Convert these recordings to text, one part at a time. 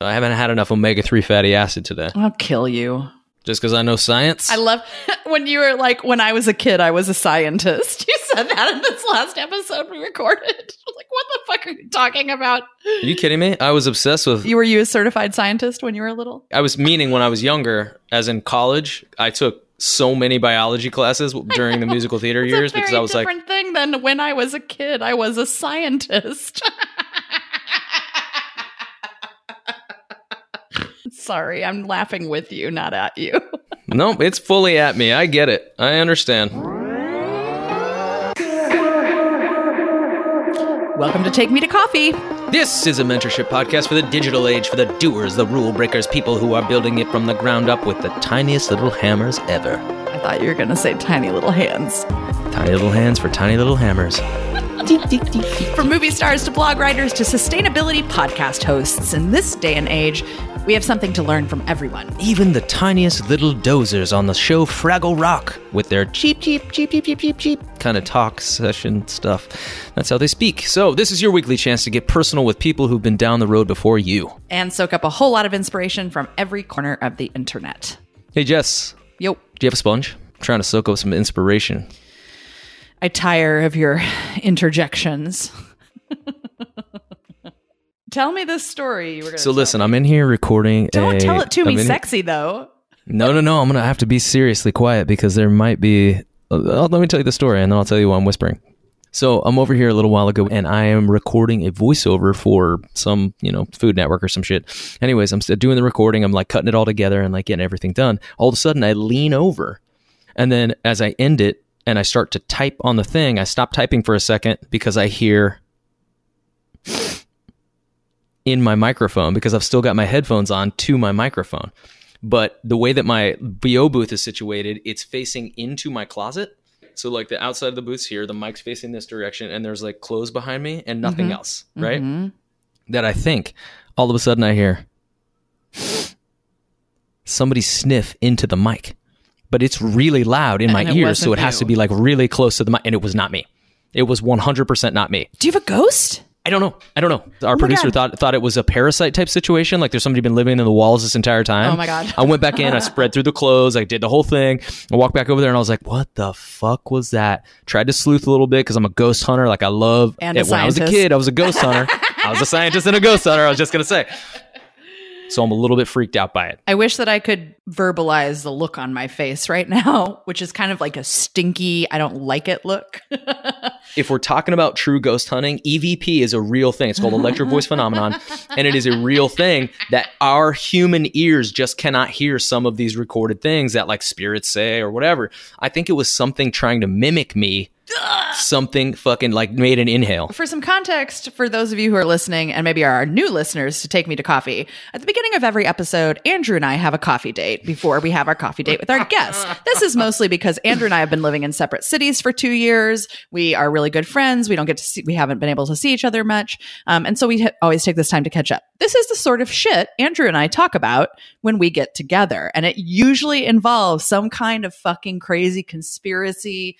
I haven't had enough omega 3 fatty acid today. I'll kill you. Just because I know science? I love when you were like, when I was a kid, I was a scientist. You said that in this last episode we recorded. I was like, what the fuck are you talking about? Are you kidding me? I was obsessed with. You were you a certified scientist when you were little? I was meaning when I was younger, as in college, I took so many biology classes during the musical theater years because I was like, different thing than when I was a kid. I was a scientist. Sorry, I'm laughing with you, not at you. nope, it's fully at me. I get it. I understand. Welcome to Take Me to Coffee. This is a mentorship podcast for the digital age, for the doers, the rule breakers, people who are building it from the ground up with the tiniest little hammers ever. I thought you were going to say tiny little hands. Tiny little hands for tiny little hammers. From movie stars to blog writers to sustainability podcast hosts, in this day and age, we have something to learn from everyone. Even the tiniest little Doozers on the show Fraggle Rock with their cheep, cheep, cheep, cheep, cheep, cheep, cheep kind of talk session stuff. That's how they speak. So, this is your weekly chance to get personal with people who've been down the road before you. And soak up a whole lot of inspiration from every corner of the internet. Hey, Jess, Yo, do you have a sponge? I'm trying to soak up some inspiration. I tire of your interjections. tell me this story. You were So, listen, I'm in here recording. Don't a- tell it to I'm me sexy though. No, no, no. I'm going to have to be seriously quiet because there might be. Uh, let me tell you the story and then I'll tell you why I'm whispering. So I'm over here a little while ago and I am recording a voiceover for some, you know, food network or some shit. Anyways, I'm still doing the recording. I'm like cutting it all together and like getting everything done. All of a sudden I lean over and then as I end it and I start to type on the thing, I stop typing for a second because I hear in my microphone because I've still got my headphones on to my microphone. But the way that my VO booth is situated, it's facing into my closet. So like the outside of the booth's here, the mic's facing this direction, and there's like clothes behind me and nothing else, right? Mhm. That I think all of a sudden I hear somebody sniff into the mic. But it's really loud in my And it ears, so it has to be like really close to the mic, and it was not me. It was 100% not me. Do you have a ghost? I don't know. I don't know. Our oh my producer God. thought thought it was a parasite type situation, like there's somebody been living in the walls this entire time. Oh my God. I went back in, I spread through the clothes, I did the whole thing. I walked back over there and I was like, "What the fuck was that?" Tried to sleuth a little bit because I'm a ghost hunter. Like I love. And a it. when I was a kid, I was a ghost hunter. I was a scientist and a ghost hunter. I was just gonna say. So I'm a little bit freaked out by it. I wish that I could verbalize the look on my face right now, which is kind of like a stinky, I don't like it look. if we're talking about true ghost hunting, EVP is a real thing. It's called electro voice phenomenon, and it is a real thing that our human ears just cannot hear some of these recorded things that like spirits say or whatever. I think it was something trying to mimic me. Something fucking like made an inhale. For some context, for those of you who are listening and maybe are our new listeners to take me to coffee, at the beginning of every episode, Andrew and I have a coffee date before we have our coffee date with our guests. This is mostly because Andrew and I have been living in separate cities for two years. We are really good friends. We don't get to see, we haven't been able to see each other much. Um, and so we ha- always take this time to catch up. This is the sort of shit Andrew and I talk about when we get together. And it usually involves some kind of fucking crazy conspiracy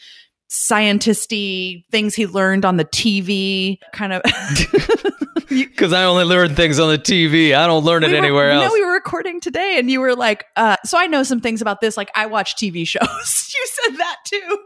scientisty things he learned on the TV kind of Because I only learn things on the TV. I don't learn it were- anywhere else. No, we were recording today and you were like, uh, so I know some things about this. Like I watch TV shows. you said that too.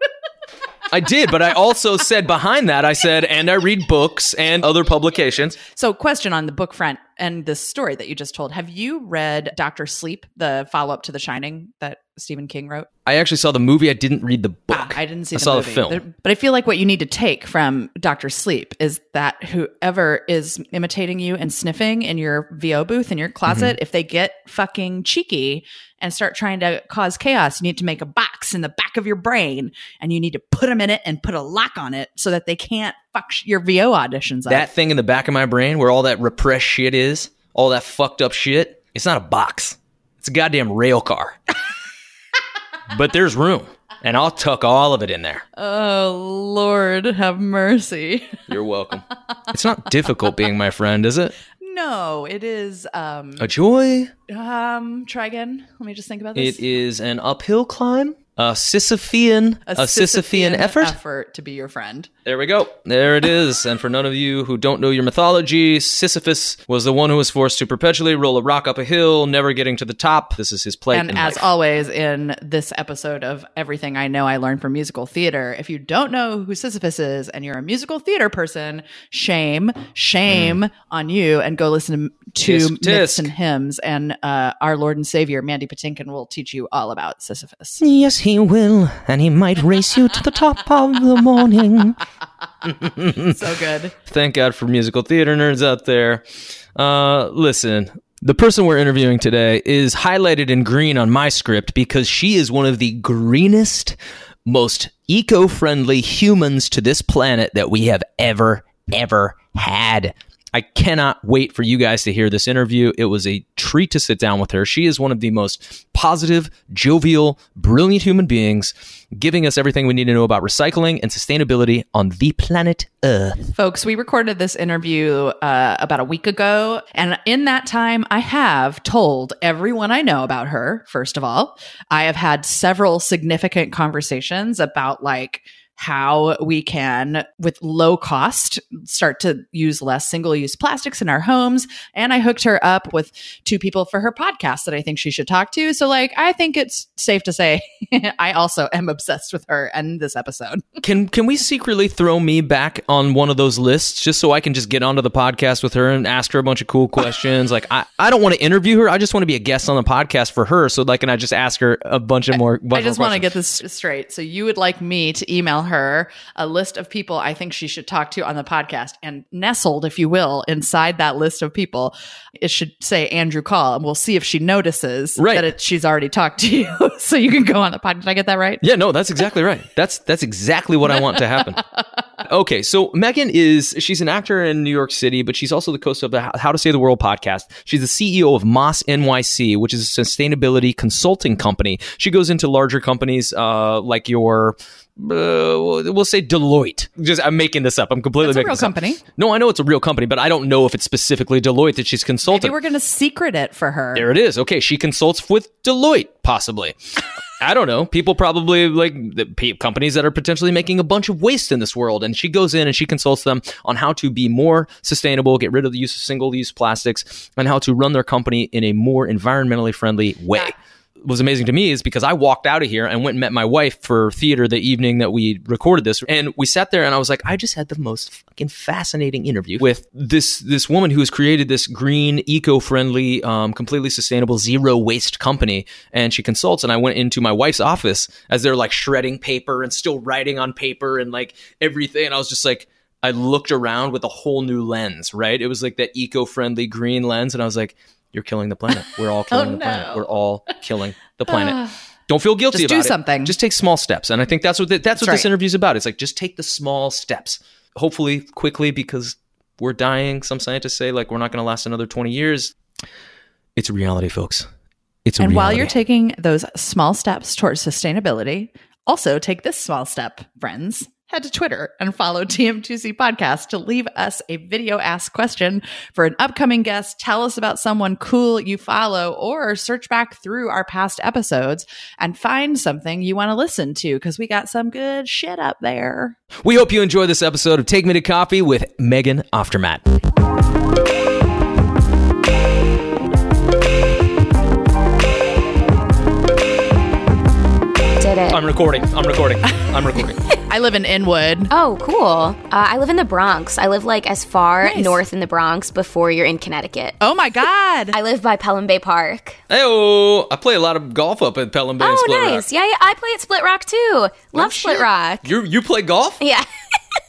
I did, but I also said behind that, I said, and I read books and other publications. so question on the book front and this story that you just told. Have you read Doctor Sleep, the follow up to The Shining that Stephen King wrote? I actually saw the movie. I didn't read the book. Ah, I didn't see I the saw movie. the film. There- But I feel like what you need to take from Dr. Sleep is that whoever is imitating you and sniffing in your VO booth in your closet, Mm-hmm. if they get fucking cheeky and start trying to cause chaos, you need to make a box in the back of your brain and you need to put them in it and put a lock on it so that they can't fuck sh- your VO auditions up. that thing in the back of my brain where all that repressed shit is, all that fucked up shit, it's not a box. It's a goddamn rail car. but there's room, and I'll tuck all of it in there. oh, Lord, have mercy. You're welcome. it's not difficult being my friend, is it? no, it is. Um, A joy. um, try again. Let me just think about this. It is an uphill climb, a Sisyphean, a, Sisyphean, effort. effort to be your friend. There we go. There it is. and for none of you who don't know your mythology, Sisyphus was the one who was forced to perpetually roll a rock up a hill, never getting to the top. This is his plight. And as life. always, in this episode of Everything I Know I Learned from Musical Theater, if you don't know who Sisyphus is and you're a musical theater person, shame, shame hmm. on you, and go listen to Tisk, myths tisk. and hymns. And uh, our Lord and Savior, Mandy Patinkin, will teach you all about Sisyphus. Yes, he will, and he might race you to the top of the morning. so good. Thank God for musical theater nerds out there. Uh, listen, the person we're interviewing today is highlighted in green on my script because she is one of the greenest, most eco friendly humans to this planet that we have ever, ever had. I cannot wait for you guys to hear this interview. It was a treat to sit down with her. She is one of the most positive, jovial, brilliant human beings, giving us everything we need to know about recycling and sustainability on the planet Earth. Folks, we recorded this interview uh, about a week ago. And in that time, I have told everyone I know about her, first of all. I have had several significant conversations about like, how we can, with low cost, start to use less single use plastics in our homes. And I hooked her up with two people for her podcast that I think she should talk to. So, like, I think it's safe to say I also am obsessed with her and this episode. Can can we secretly throw me back on one of those lists just so I can just get onto the podcast with her and ask her a bunch of cool questions? like I, I don't want to interview her. I just want to be a guest on the podcast for her. So like can I just ask her a bunch of more bunch I just want to get this straight. So you would like me to email her a list of people I think she should talk to on the podcast, and nestled, if you will, inside that list of people, it should say Andrew Call, and we'll see if she notices Right. that it, she's already talked to you, so you can go on the podcast. Did I get that right? Yeah, no, that's exactly right. That's that's exactly what I want to happen. Okay, so Megan is she's an actor in New York City, but she's also the host of the How to Save the World podcast. She's the CEO of Moss NYC, which is a sustainability consulting company. She goes into larger companies uh, like your Uh, we'll say Deloitte. Just I'm making this up. I'm completely It's a real this up. company. No, I know it's a real company, but I don't know if it's specifically Deloitte that she's consulting. Maybe we're going to secret it for her. There it is. Okay, she consults with Deloitte, possibly. I don't know. People probably like the companies that are potentially making a bunch of waste in this world, and she goes in and she consults them on how to be more sustainable, get rid of the use of single-use plastics, and how to run their company in a more environmentally friendly way. What was amazing to me is because I walked out of here and went and met my wife for theater the evening that we recorded this, and we sat there and I was like, I just had the most fucking fascinating interview with this this woman who has created this green, eco-friendly, um, completely sustainable, zero waste company, and she consults. And I went into my wife's office as they're like shredding paper and still writing on paper and like everything, and I was just like. I looked around with a whole new lens, right? It was like that eco-friendly green lens, and I was like, "You're killing the planet. We're all oh, killing Oh, the planet. no. We're all killing the planet. Don't feel guilty Just do about it. something. Just take small steps. And I think that's what the, that's, what this right. interview is about. It's like just take the small steps. Hopefully quickly because we're dying. Some scientists say like we're not going to last another 20 years. It's a reality, folks. It's a and reality. while you're taking those small steps towards sustainability, also take this small step, friends. Head to Twitter and follow TM2C Podcast to leave us a video ask question for an upcoming guest. Tell us about someone cool you follow, or search back through our past episodes and find something you want to listen to because we got some good shit up there. we hope you enjoy this episode of Take Me to Coffee with Megan Aftermath. Did it. I'm recording. I'm recording. I'm recording. I live in Inwood. Oh, cool. Uh, I live in the Bronx. I live like as far Nice. north in the Bronx before you're in Connecticut. Oh my God. I live by Pelham Bay Park. hey I play a lot of golf up at Pelham Bay and Oh, Split Rock. nice. Yeah, yeah, I play at Split Rock too. Love Split. Rock. You you play golf? Yeah.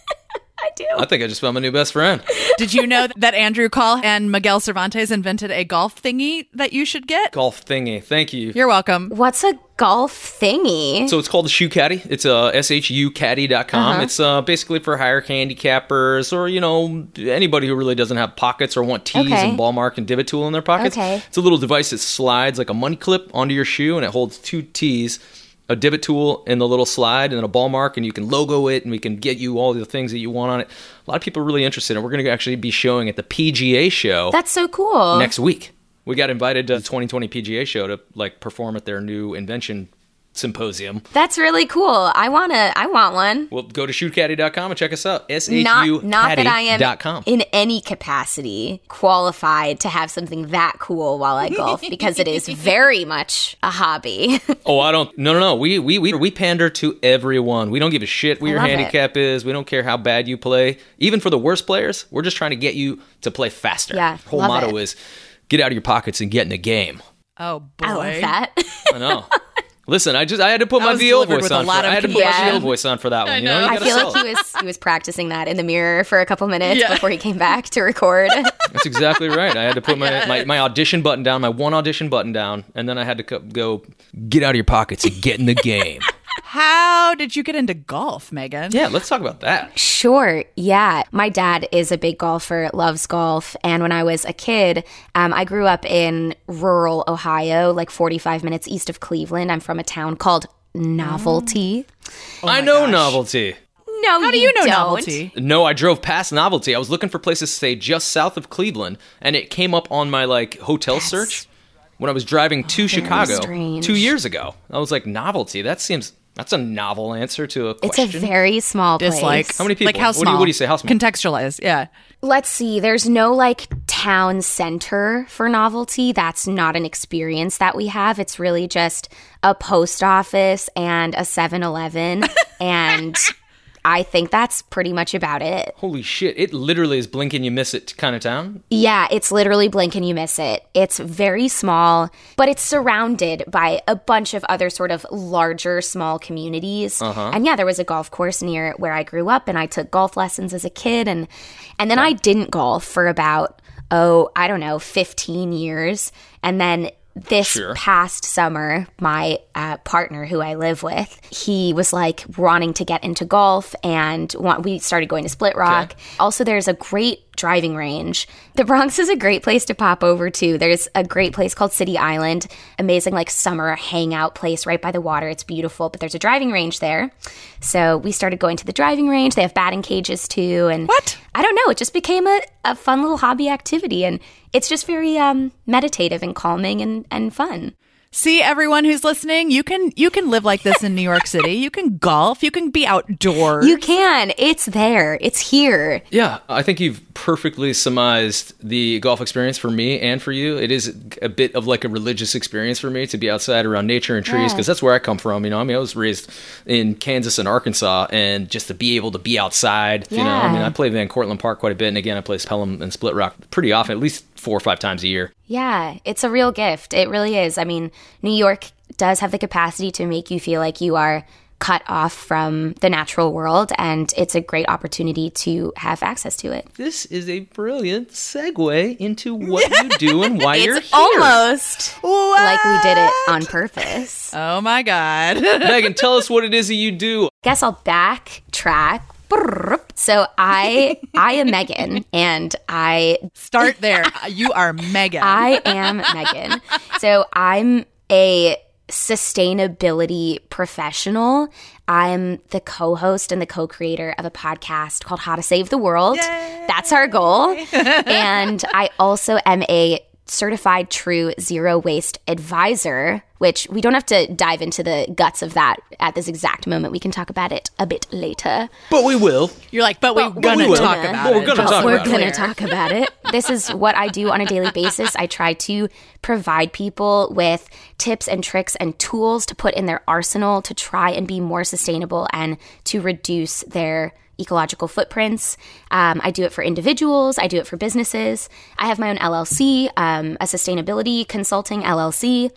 I do. I think I just found my new best friend. Did you know that Andrew Call and Miguel Cervantes invented a golf thingy that you should get? Golf thingy. Thank you. You're welcome. What's a golf thingy? So it's called the Shoe Caddy. It's uh, shucaddy.com. Uh-huh. It's uh, basically for higher handicappers or, you know, anybody who really doesn't have pockets or want tees Okay. and ball mark and divot tool in their pockets. Okay. It's a little device that slides like a money clip onto your shoe and it holds two tees, a divot tool in the little slide and then a ball mark and you can logo it and we can get you all the things that you want on it. A lot of people are really interested and we're going to actually be showing at the PGA show That's so cool. next week. We got invited to the 2020 PGA show to like perform at their new invention symposium. That's really cool. I wanna. I want one. Well, go to shucaddy.com and check us out. S H Not, U that I am caddy.com. in any capacity qualified to have something that cool while I golf because it is very much a hobby. Oh, I don't. No, no, no. We we we we pander to everyone. We don't give a shit what your handicap is. We don't care how bad you play. Even for the worst players, we're just trying to get you to play faster. Yeah, Whole love motto it. is get out of your pockets and get in the game. Oh boy. I love that. I know. Listen, I just I had to put That my VO voice on. For, I had to put my. VO voice on for that one. You know, know. you I feel sell like he was he was practicing that in the mirror for a couple minutes Yeah. before he came back to record. That's exactly right. I had to put my, my, my audition button down, my one audition button down, and then I had to co- go get out of your pockets and get in the game. How did you get into golf, Megan? yeah, let's talk about that. Sure. Yeah. My dad is a big golfer, loves golf. And when I was a kid, um, I grew up in rural Ohio, like 45 minutes east of Cleveland. I'm from a town called Novelty. I know novelty. No, How do you know don't. novelty? No, I drove past Novelty. I was looking for places to stay just south of Cleveland, and it came up on my like hotel search when I was driving to Chicago strange. two years ago. I was like, Novelty. That seems that's a novel answer to a question. It's a very small place. Dislike. How many people? Like how What do you- small? what do you say? How small? Contextualize. Yeah. Let's see. There's no like town center for novelty. That's not an experience that we have. It's really just a post office and a 7 Eleven. and I think that's pretty much about it. Holy shit! It literally is blink and you miss it kind of town. Yeah, it's literally blink and you miss it. It's very small, but it's surrounded by a bunch of other sort of larger small communities. Uh-huh. And yeah, there was a golf course near where I grew up and I took golf lessons as a kid and and then I didn't golf for about oh, I don't know, 15 years. And then this Sure. past summer, my uh, partner who I live with, he was like wanting to get into golf, and want, we started going to Split Rock. Also, there's a great driving range. The Bronx is a great place to pop over to. There's a great place called City Island, amazing like summer hangout place right by the water. It's beautiful, but there's a driving range there. So we started going to the driving range. They have batting cages too, and What? I don't know. It just became a, a fun little hobby activity, and it's just very um, meditative and calming and, and fun. See everyone who's listening, you can you can live like this in New York City. You can golf, you can be outdoors. You can. It's there. It's here. Yeah, I think you've perfectly surmised the golf experience for me and for you. It is a bit of like a religious experience for me to be outside around nature and trees because that's where I come from. You know, I mean, I was raised in Kansas and Arkansas, and just to be able to be outside, you know, I mean, I play Van Cortlandt Park quite a bit, and again, I play Pelham and Split Rock pretty often, at least four or five times a year. Yeah, it's a real gift. It really is. I mean, New York does have the capacity to make you feel like you are cut off from the natural world, and it's a great opportunity to have access to it. This is a brilliant segue into what you do and why you're here. almost like we did it on purpose. Oh my god. Megan, tell us what it is that you do. Guess I'll backtrack. So I I am Megan and I Start there. You are Megan. I am Megan. So I'm a sustainability professional. I'm the co-host and the co-creator of a podcast called How to Save the World. That's our goal. and I also am a certified true zero waste advisor, which we don't have to dive into the guts of that at this exact moment. We can talk about it a bit later. But we will. You're like, but we're But gonna we will. talk But about we're it. gonna just talk so We're about it. going clear. to talk about it. This is what I do on a daily basis. I try to provide people with tips and tricks and tools to put in their arsenal to try and be more sustainable and to reduce their ecological footprints. Um, I do it for individuals, I do it for businesses. I have my own LLC, um, a sustainability consulting LLC.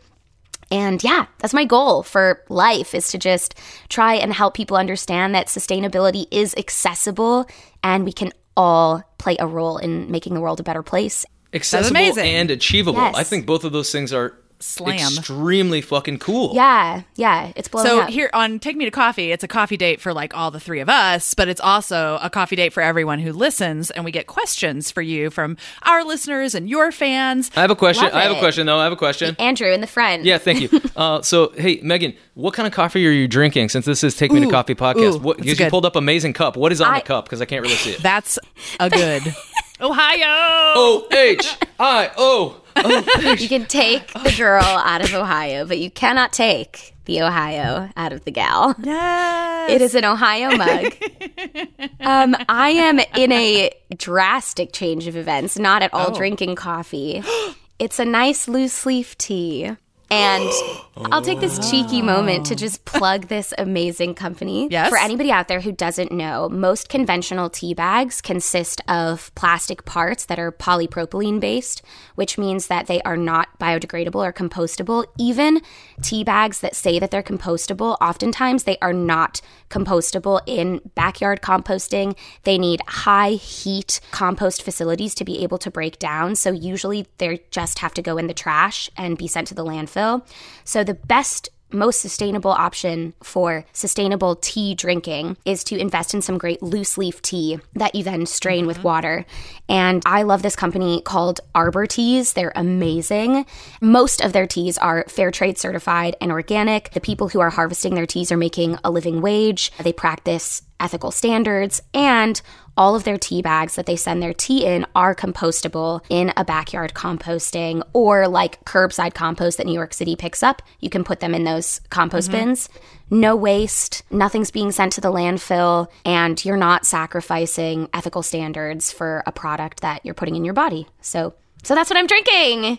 And yeah, that's my goal for life is to just try and help people understand that sustainability is accessible and we can all play a role in making the world a better place. accessible amazing. and achievable. Yes. I think both of those things are Slam. extremely fucking cool. Yeah, yeah, it's blowing So up. here on Take Me to Coffee, it's a coffee date for like all the three of us, but it's also a coffee date for everyone who listens, and we get questions for you from our listeners and your fans. I have a question. Love I have a question though. I have a question. Andrew in the front. Yeah, thank you. Uh, so, hey, Megan, what kind of coffee are you drinking? Since this is Take Me to Coffee podcast, ooh, what, you good. pulled up amazing cup. What is on I- the cup? Because I can't really see it. That's a good. Ohio. O H I O. You can take the girl out of Ohio, but you cannot take the Ohio out of the gal. Yes. It is an Ohio mug. um, I am in a drastic change of events, not at all Oh. drinking coffee. It's a nice loose leaf tea. And I'll take this cheeky moment to just plug this amazing company. Yes. For anybody out there who doesn't know, most conventional tea bags consist of plastic parts that are polypropylene based, which means that they are not biodegradable or compostable. Even tea bags that say that they're compostable, oftentimes they are not compostable in backyard composting. They need high heat compost facilities to be able to break down. So usually they just have to go in the trash and be sent to the landfill. So the best most sustainable option for sustainable tea drinking is to invest in some great loose leaf tea that you then strain with mm-hmm. water. And I love this company called Arbor Teas. They're amazing. Most of their teas are fair trade certified and organic. The people who are harvesting their teas are making a living wage. They practice ethical standards and all of their tea bags that they send their tea in are compostable in a backyard composting or like curbside compost that New York City picks up. You can put them in those compost mm-hmm. bins. No waste, nothing's being sent to the landfill, and you're not sacrificing ethical standards for a product that you're putting in your body. So, so that's what I'm drinking.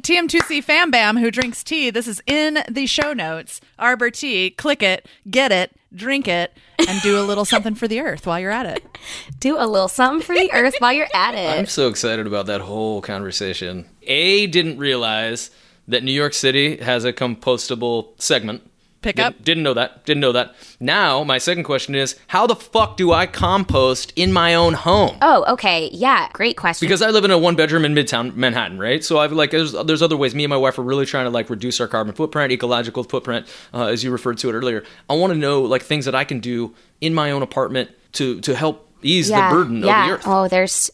TM2C Fam Bam, who drinks tea. This is in the show notes. Arbor Tea. Click it, get it, drink it, and do a little something for the earth while you're at it. Do a little something for the earth while you're at it. I'm so excited about that whole conversation. A didn't realize that New York City has a compostable segment. Pick up. Didn't, know that. Didn't know that. Now, my second question is how the fuck do I compost in my own home? Oh, okay. Yeah, great question. Because I live in a one bedroom in Midtown Manhattan, right? So I've like there's there's other ways. Me and my wife are really trying to like reduce our carbon footprint, ecological footprint, uh, as you referred to it earlier. I want to know like things that I can do in my own apartment to to help ease the burden yeah. of the earth. Oh, there's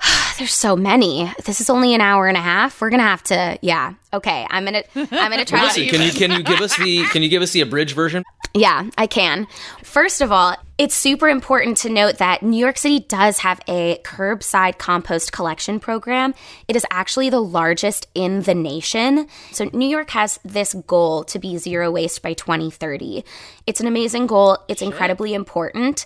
there's so many. This is only an hour and a half. We're gonna have to. Yeah. Okay. I'm gonna. I'm gonna try. Listen, to, can you can you give us the can you give us the abridged version? Yeah, I can. First of all, it's super important to note that New York City does have a curbside compost collection program. It is actually the largest in the nation. So, New York has this goal to be zero waste by 2030. It's an amazing goal, it's incredibly important.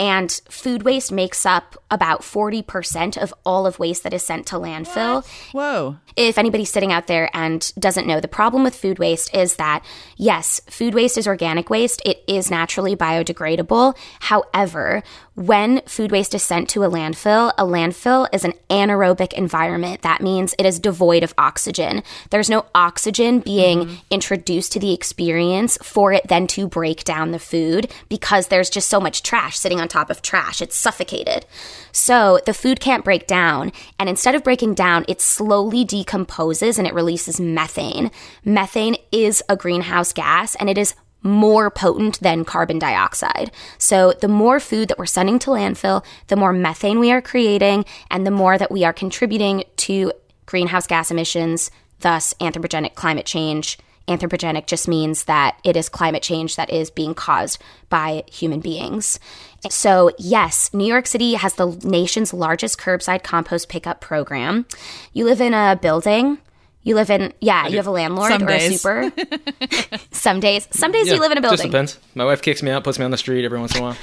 And food waste makes up about 40% of all of waste that is sent to landfill Whoa. if anybody's sitting out there and doesn't know, the problem with food waste is that, yes, food waste is organic waste. It is naturally biodegradable. However, when food waste is sent to a landfill, a landfill is an anaerobic environment. That means it is devoid of oxygen. There's no oxygen being mm-hmm. introduced to the experience for it then to break down the food because there's just so much trash sitting on top of trash. It's suffocated. So the food can't break down. And instead of breaking down, it slowly decomposes and it releases methane. Methane is a greenhouse gas and it is more potent than carbon dioxide. So the more food that we're sending to landfill, the more methane we are creating and the more that we are contributing to greenhouse gas emissions, thus anthropogenic climate change. Anthropogenic just means that it is climate change that is being caused by human beings. So, yes, New York City has the nation's largest curbside compost pickup program. You live in a building. You live in, yeah, you have a landlord Some or days. a super. some days. Some days you live in a building. Just depends. My wife kicks me out, puts me on the street every once in a while.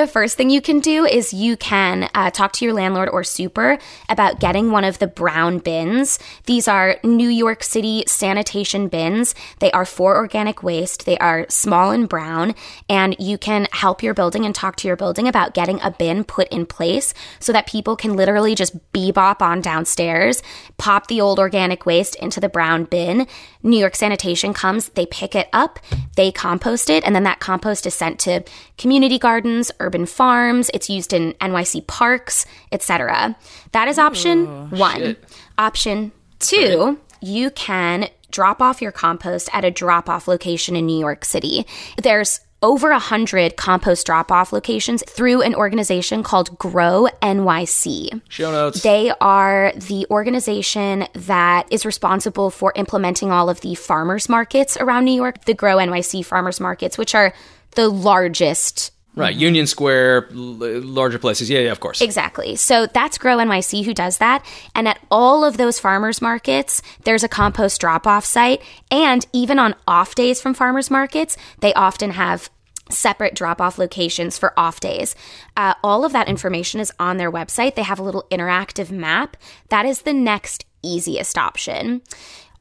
The first thing you can do is you can uh, talk to your landlord or super about getting one of the brown bins. These are New York City sanitation bins. They are for organic waste. They are small and brown, and you can help your building and talk to your building about getting a bin put in place so that people can literally just bebop on downstairs, pop the old organic waste into the brown bin. New York Sanitation comes, they pick it up, they compost it, and then that compost is sent to community gardens, urban farms. It's used in NYC parks, etc. That is option one. shit. Option two, you can drop off your compost at a drop off location in New York City. There's over a hundred compost drop off locations through an organization called Grow NYC. Show notes. They are the organization that is responsible for implementing all of the farmers markets around New York, the Grow NYC farmers markets, which are the largest Right, Union Square, l- larger places. Yeah, yeah, of course. Exactly. So that's Grow NYC who does that. And at all of those farmers markets, there's a compost drop off site. And even on off days from farmers markets, they often have separate drop off locations for off days. Uh, all of that information is on their website. They have a little interactive map. That is the next easiest option.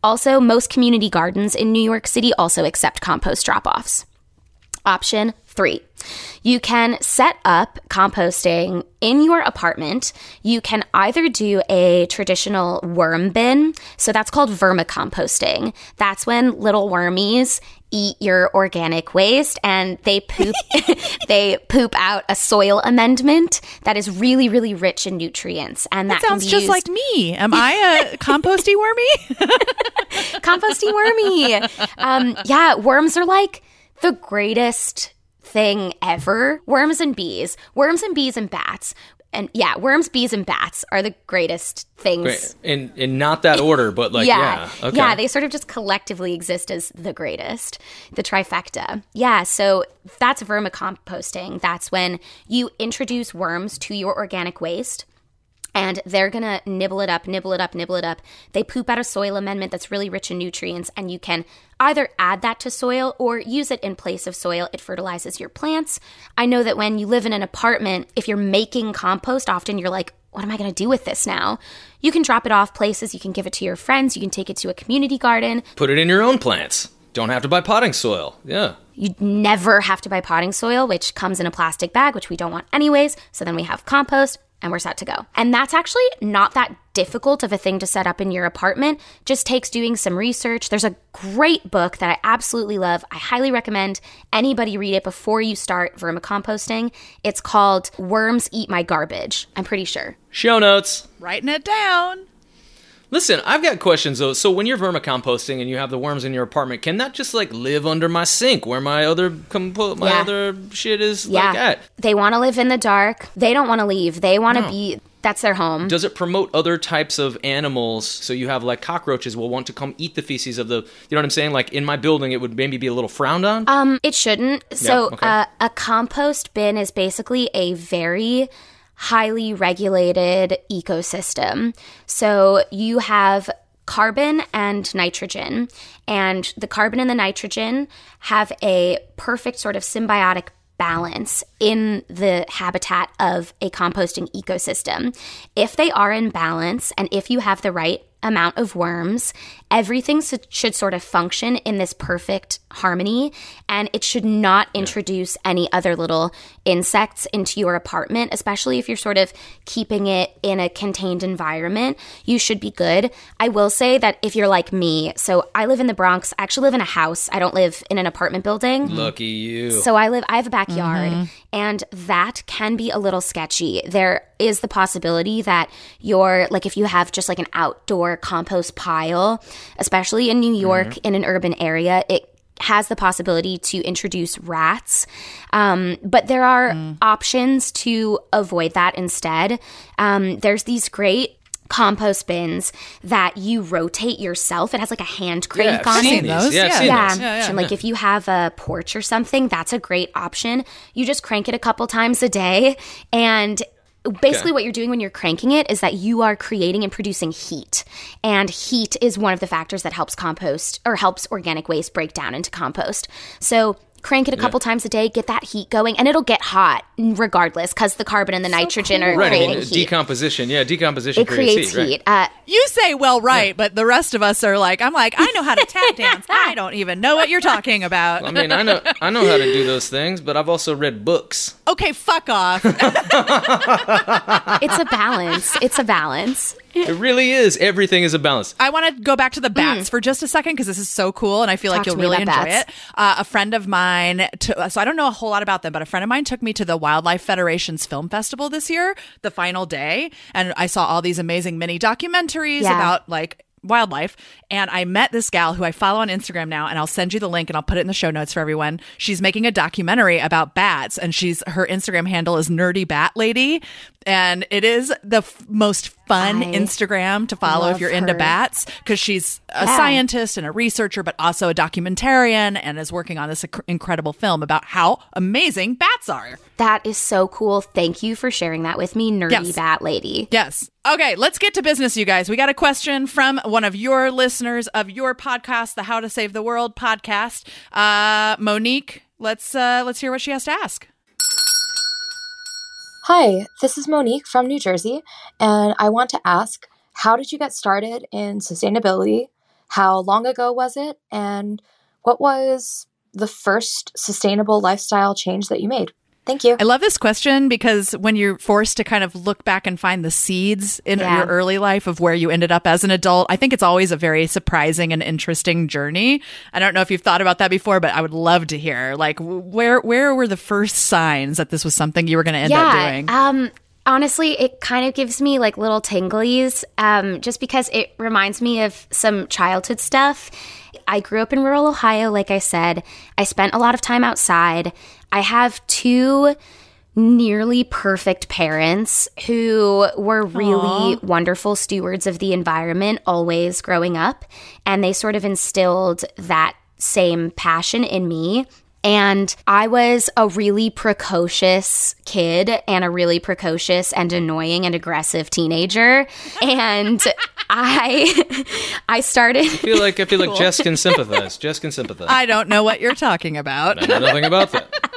Also, most community gardens in New York City also accept compost drop offs. Option three, you can set up composting in your apartment. You can either do a traditional worm bin, so that's called vermicomposting. That's when little wormies eat your organic waste and they poop they poop out a soil amendment that is really really rich in nutrients and that, That sounds just used- like me. Am I a composty wormy? composty wormy. Um, yeah, worms are like the greatest thing ever. Worms and bees, worms and bees and bats, and yeah, worms, bees, and bats are the greatest things. Great. In in not that order, but like yeah, yeah, okay. yeah, they sort of just collectively exist as the greatest, the trifecta. Yeah, so that's vermicomposting. That's when you introduce worms to your organic waste and they're gonna nibble it up, nibble it up, nibble it up. They poop out a soil amendment that's really rich in nutrients, and you can either add that to soil or use it in place of soil. It fertilizes your plants. I know that when you live in an apartment, if you're making compost, often you're like, what am I gonna do with this now? You can drop it off places, you can give it to your friends, you can take it to a community garden. Put it in your own plants. Don't have to buy potting soil. Yeah. You never have to buy potting soil, which comes in a plastic bag, which we don't want anyways. So then we have compost and we're set to go. And that's actually not that difficult of a thing to set up in your apartment. Just takes doing some research. There's a great book that I absolutely love. I highly recommend anybody read it before you start vermicomposting. It's called Worms Eat My Garbage. I'm pretty sure. Show notes. Writing it down. Listen, I've got questions though. So when you're vermicomposting and you have the worms in your apartment, can that just like live under my sink where my other compo- my Yeah. other shit is Yeah. like at? They want to live in the dark. They don't want to leave. They want to be that's their home. Does it promote other types of animals? So you have like cockroaches will want to come eat the feces of the. You know what I'm saying? Like in my building, it would maybe be a little frowned on. Um, it shouldn't. So, okay. uh, a compost bin is basically a very highly regulated ecosystem. So, you have carbon and nitrogen, and the carbon and the nitrogen have a perfect sort of symbiotic balance in the habitat of a composting ecosystem. If they are in balance and if you have the right amount of worms, everything s- should sort of function in this perfect harmony and it should not introduce any other little insects into your apartment, especially if you're sort of keeping it in a contained environment. You should be good. I will say that if you're like me, so I live in the Bronx, I actually live in a house. I don't live in an apartment building. Lucky you. So I live I have a backyard mm-hmm. And that can be a little sketchy. There is the possibility that you're like if you have just like an outdoor compost pile, especially in New York in an urban area, it has the possibility to introduce rats. Um, but there are options to avoid that instead. Um, there's these great compost bins that you rotate yourself. It has like a hand crank yeah, I've on seen it. these. those, Yeah, yeah. Yeah. those. yeah. And like if you have a porch or something, that's a great option. You just crank it a couple times a day and basically Okay. what you're doing when you're cranking it is that you are creating and producing heat. And heat is one of the factors that helps compost or helps organic waste break down into compost. So crank it a couple times a day, get that heat going, and it'll get hot regardless because the carbon and the nitrogen are Right. I creating mean, heat. decomposition. Yeah, decomposition it creates right? heat. Uh, You say well right, but the rest of us are like, I'm like, I know how to tap dance. I don't even know what you're talking about. I mean, I know I know how to do those things, but I've also read books. okay, fuck off. it's a balance. It's a balance. It really is. Everything is a balance. I want to go back to the bats for just a second because this is so cool and I feel Talk like you'll really enjoy about it. Uh, a friend of mine, to, so I don't know a whole lot about them, but a friend of mine took me to the Wildlife Federation's film festival this year, the final day, and I saw all these amazing mini documentaries Yeah. about like wildlife and I met this gal who I follow on Instagram now and I'll send you the link and I'll put it in the show notes for everyone. She's making a documentary about bats and she's her Instagram handle is nerdy bat lady and it is the f- most fun I Instagram to follow if you're into bats because she's a Yeah. scientist and a researcher, but also a documentarian and is working on this incredible film about how amazing bats are. That is so cool. Thank you for sharing that with me, nerdy Yes. bat lady. Yes. Okay, let's get to business, you guys. We got a question from one of your listeners of your podcast, the How to Save the World podcast. Uh, Monique, let's uh, let's hear what she has to ask. Hi, this is Monique from New Jersey, and I want to ask how did you get started in sustainability? How long ago was it? And what was the first sustainable lifestyle change that you made? Thank you. I love this question because when you're forced to kind of look back and find the seeds in Yeah. your early life of where you ended up as an adult, I think it's always a very surprising and interesting journey. I don't know if you've thought about that before, but I would love to hear like where where were the first signs that this was something you were going to end up doing? Um, honestly, it kind of gives me like little tinglies, um, just because it reminds me of some childhood stuff. I grew up in rural Ohio, like I said. I spent a lot of time outside. I have two nearly perfect parents who were really wonderful stewards of the environment always growing up. And they sort of instilled that same passion in me. And I was a really precocious kid and a really precocious and annoying and aggressive teenager. And I I started I feel like I feel like Jess can sympathize. Jess can sympathize. I don't know what you're talking about. I know nothing about that.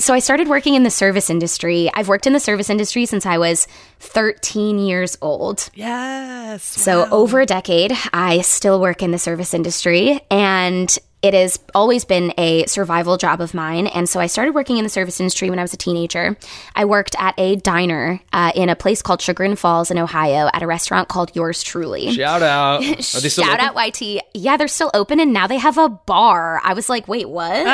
So I started working in the service industry. I've worked in the service industry since I was 13 years old. yes. So over a decade, I still work in the service industry and it has always been a survival job of mine. And so I started working in the service industry when I was a teenager. I worked at a diner uh, in a place called Chagrin Falls in Ohio at a restaurant called Yours Truly. Shout out. Are they still Shout open? out YT. Yeah, they're still open and now they have a bar. I was like, wait, what?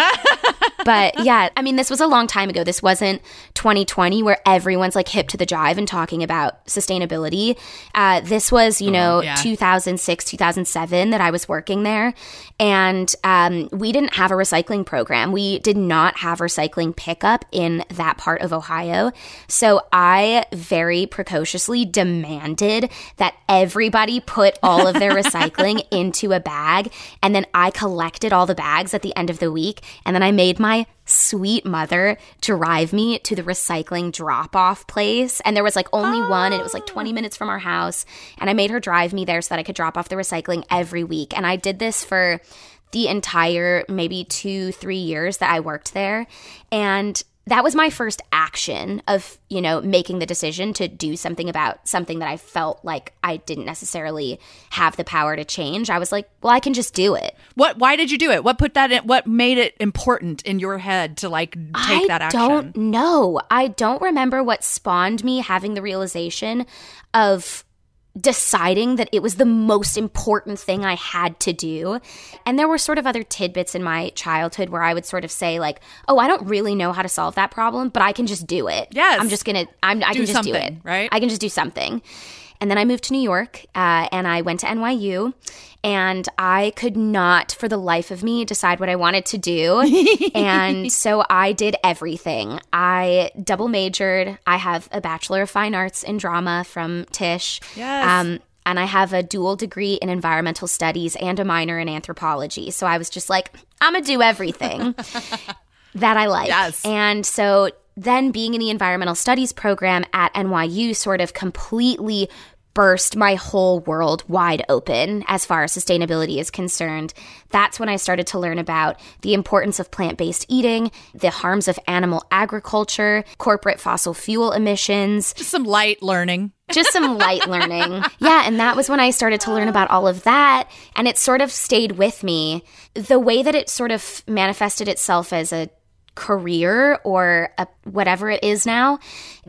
but yeah, I mean, this was a long time ago. This wasn't 2020 where everyone's like hip to the jive and talking about sustainability. Uh, this was, you know, yeah. 2006, 2007 that I was working there. And um, we didn't have a recycling program. We did not have recycling pickup in that part of Ohio. So I very precociously demanded that everybody put all of their recycling into a bag. And then I collected all the bags at the end of the week. And then I made my sweet mother drive me to the recycling drop off place. And there was like only one, and it was like 20 minutes from our house. And I made her drive me there so that I could drop off the recycling every week. And I did this for the entire maybe two, three years that I worked there. And that was my first action of, you know, making the decision to do something about something that I felt like I didn't necessarily have the power to change. I was like, well, I can just do it. What why did you do it? What put that in what made it important in your head to like take I that action? I don't know. I don't remember what spawned me having the realization of deciding that it was the most important thing I had to do. And there were sort of other tidbits in my childhood where I would sort of say like, "Oh, I don't really know how to solve that problem, but I can just do it. Yes. I'm just going to I'm I Do can just do it. right? I can just do something." And then I moved to New York uh, and I went to NYU and I could not for the life of me decide what I wanted to do. and so I did everything. I double majored. I have a Bachelor of Fine Arts in drama from Tisch. Yes. Um, and I have a dual degree in environmental studies and a minor in anthropology. So I was just like, I'm going to do everything that I like. Yes. And so then being in the environmental studies program at NYU sort of completely burst my whole world wide open as far as sustainability is concerned. That's when I started to learn about the importance of plant based eating, the harms of animal agriculture, corporate fossil fuel emissions, Just some light learning. just some light learning. Yeah, and that was when I started to learn about all of that. And it sort of stayed with me. The way that it sort of manifested itself as a career or a, whatever it is now.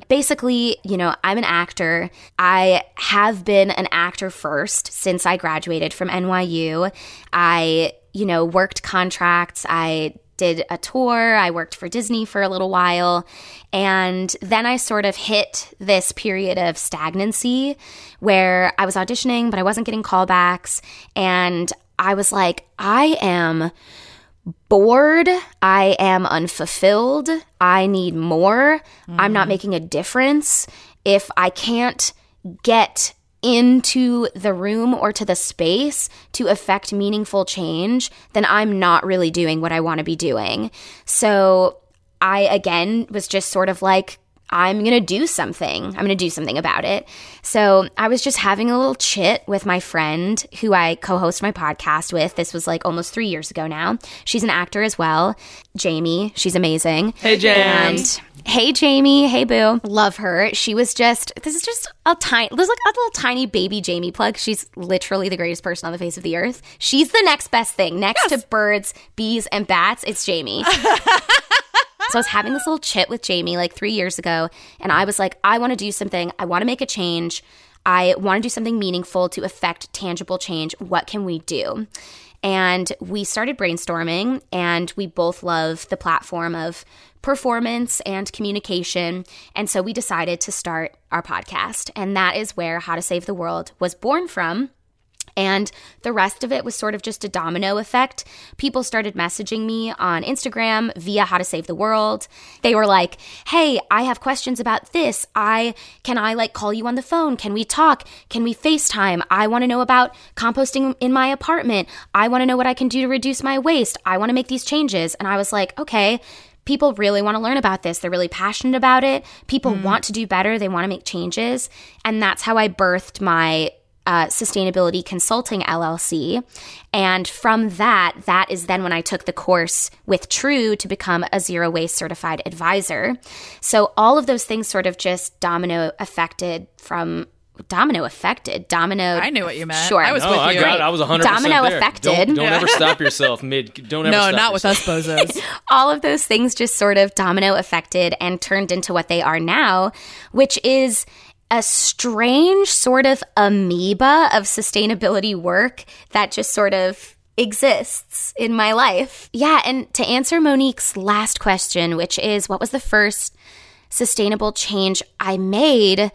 Basically, you know, I'm an actor. I have been an actor first since I graduated from NYU. I, you know, worked contracts. I did a tour. I worked for Disney for a little while. And then I sort of hit this period of stagnancy where I was auditioning, but I wasn't getting callbacks. And I was like, I am bored. I am unfulfilled. I need more. I'm not mm. making a difference. If I can't get into the room or to the space to affect meaningful change, then I'm not really doing what I want to be doing. So I, again, was just sort of like, I'm going to do something. I'm going to do something about it. So I was just having a little chit with my friend who I co host my podcast with. This was like almost three years ago now. She's an actor as well, Jamie. She's amazing. Hey, Jamie. And hey, Jamie. Hey, Boo. Love her. She was just, this is just a tiny, there's like a little tiny baby Jamie plug. She's literally the greatest person on the face of the earth. She's the next best thing. Next yes. to birds, bees, and bats, it's Jamie. So I was having this little chit with Jamie like three years ago, and I was like, I want to do something. I want to make a change. I want to do something meaningful to affect tangible change. What can we do? And we started brainstorming, and we both love the platform of performance and communication. And so we decided to start our podcast. And that is where How to Save the World was born from. And the rest of it was sort of just a domino effect. People started messaging me on Instagram via How to Save the World. They were like, "Hey, I have questions about this. I can I like call you on the phone? Can we talk? Can we FaceTime? I want to know about composting in my apartment. I want to know what I can do to reduce my waste. I want to make these changes." And I was like, "Okay, people really want to learn about this. They're really passionate about it. People mm. want to do better. They want to make changes. And that's how I birthed my uh, Sustainability Consulting LLC. And from that, that is then when I took the course with True to become a zero waste certified advisor. So all of those things sort of just domino affected from domino affected domino i knew what you meant sure i was no, with I you got it. i was 100 domino there. affected don't, don't ever stop yourself mid don't ever no stop not yourself. with us bozos all of those things just sort of domino affected and turned into what they are now which is a strange sort of amoeba of sustainability work that just sort of exists in my life. Yeah, and to answer Monique's last question, which is what was the first sustainable change I made?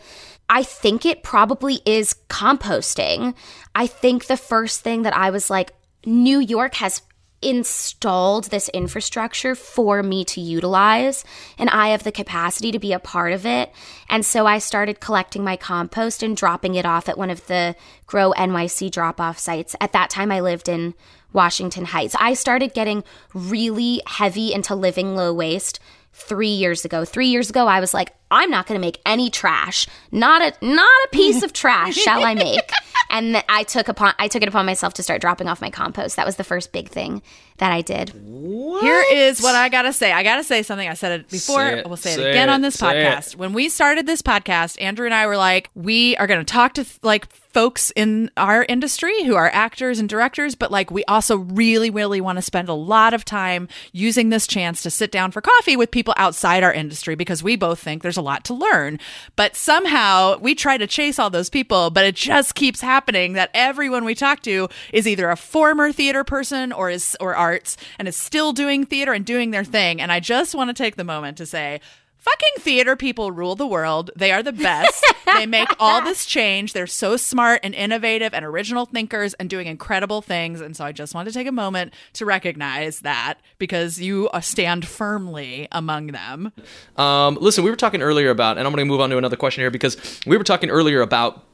I think it probably is composting. I think the first thing that I was like, New York has installed this infrastructure for me to utilize and I have the capacity to be a part of it. And so I started collecting my compost and dropping it off at one of the Grow NYC drop off sites. At that time, I lived in Washington Heights. I started getting really heavy into living low waste three years ago. Three years ago, I was like, I'm not going to make any trash. Not a not a piece of trash shall I make. And I took upon I took it upon myself to start dropping off my compost. That was the first big thing that I did. What? Here is what I gotta say. I gotta say something. I said it before. Say it, we'll say, say it again it, on this podcast. it. When we started this podcast, Andrew and I were like, we are gonna talk to like folks in our industry who are actors and directors, but like we also really, really want to spend a lot of time using this chance to sit down for coffee with people outside our industry because we both think there's a lot to learn. But somehow we try to chase all those people, but it just keeps happening that everyone we talk to is either a former theater person or is or arts and is still doing theater and doing their thing. And I just want to take the moment to say Fucking theater people rule the world. They are the best. they make all this change. They're so smart and innovative and original thinkers and doing incredible things. And so I just want to take a moment to recognize that because you uh, stand firmly among them. Um, listen, we were talking earlier about, and I'm going to move on to another question here because we were talking earlier about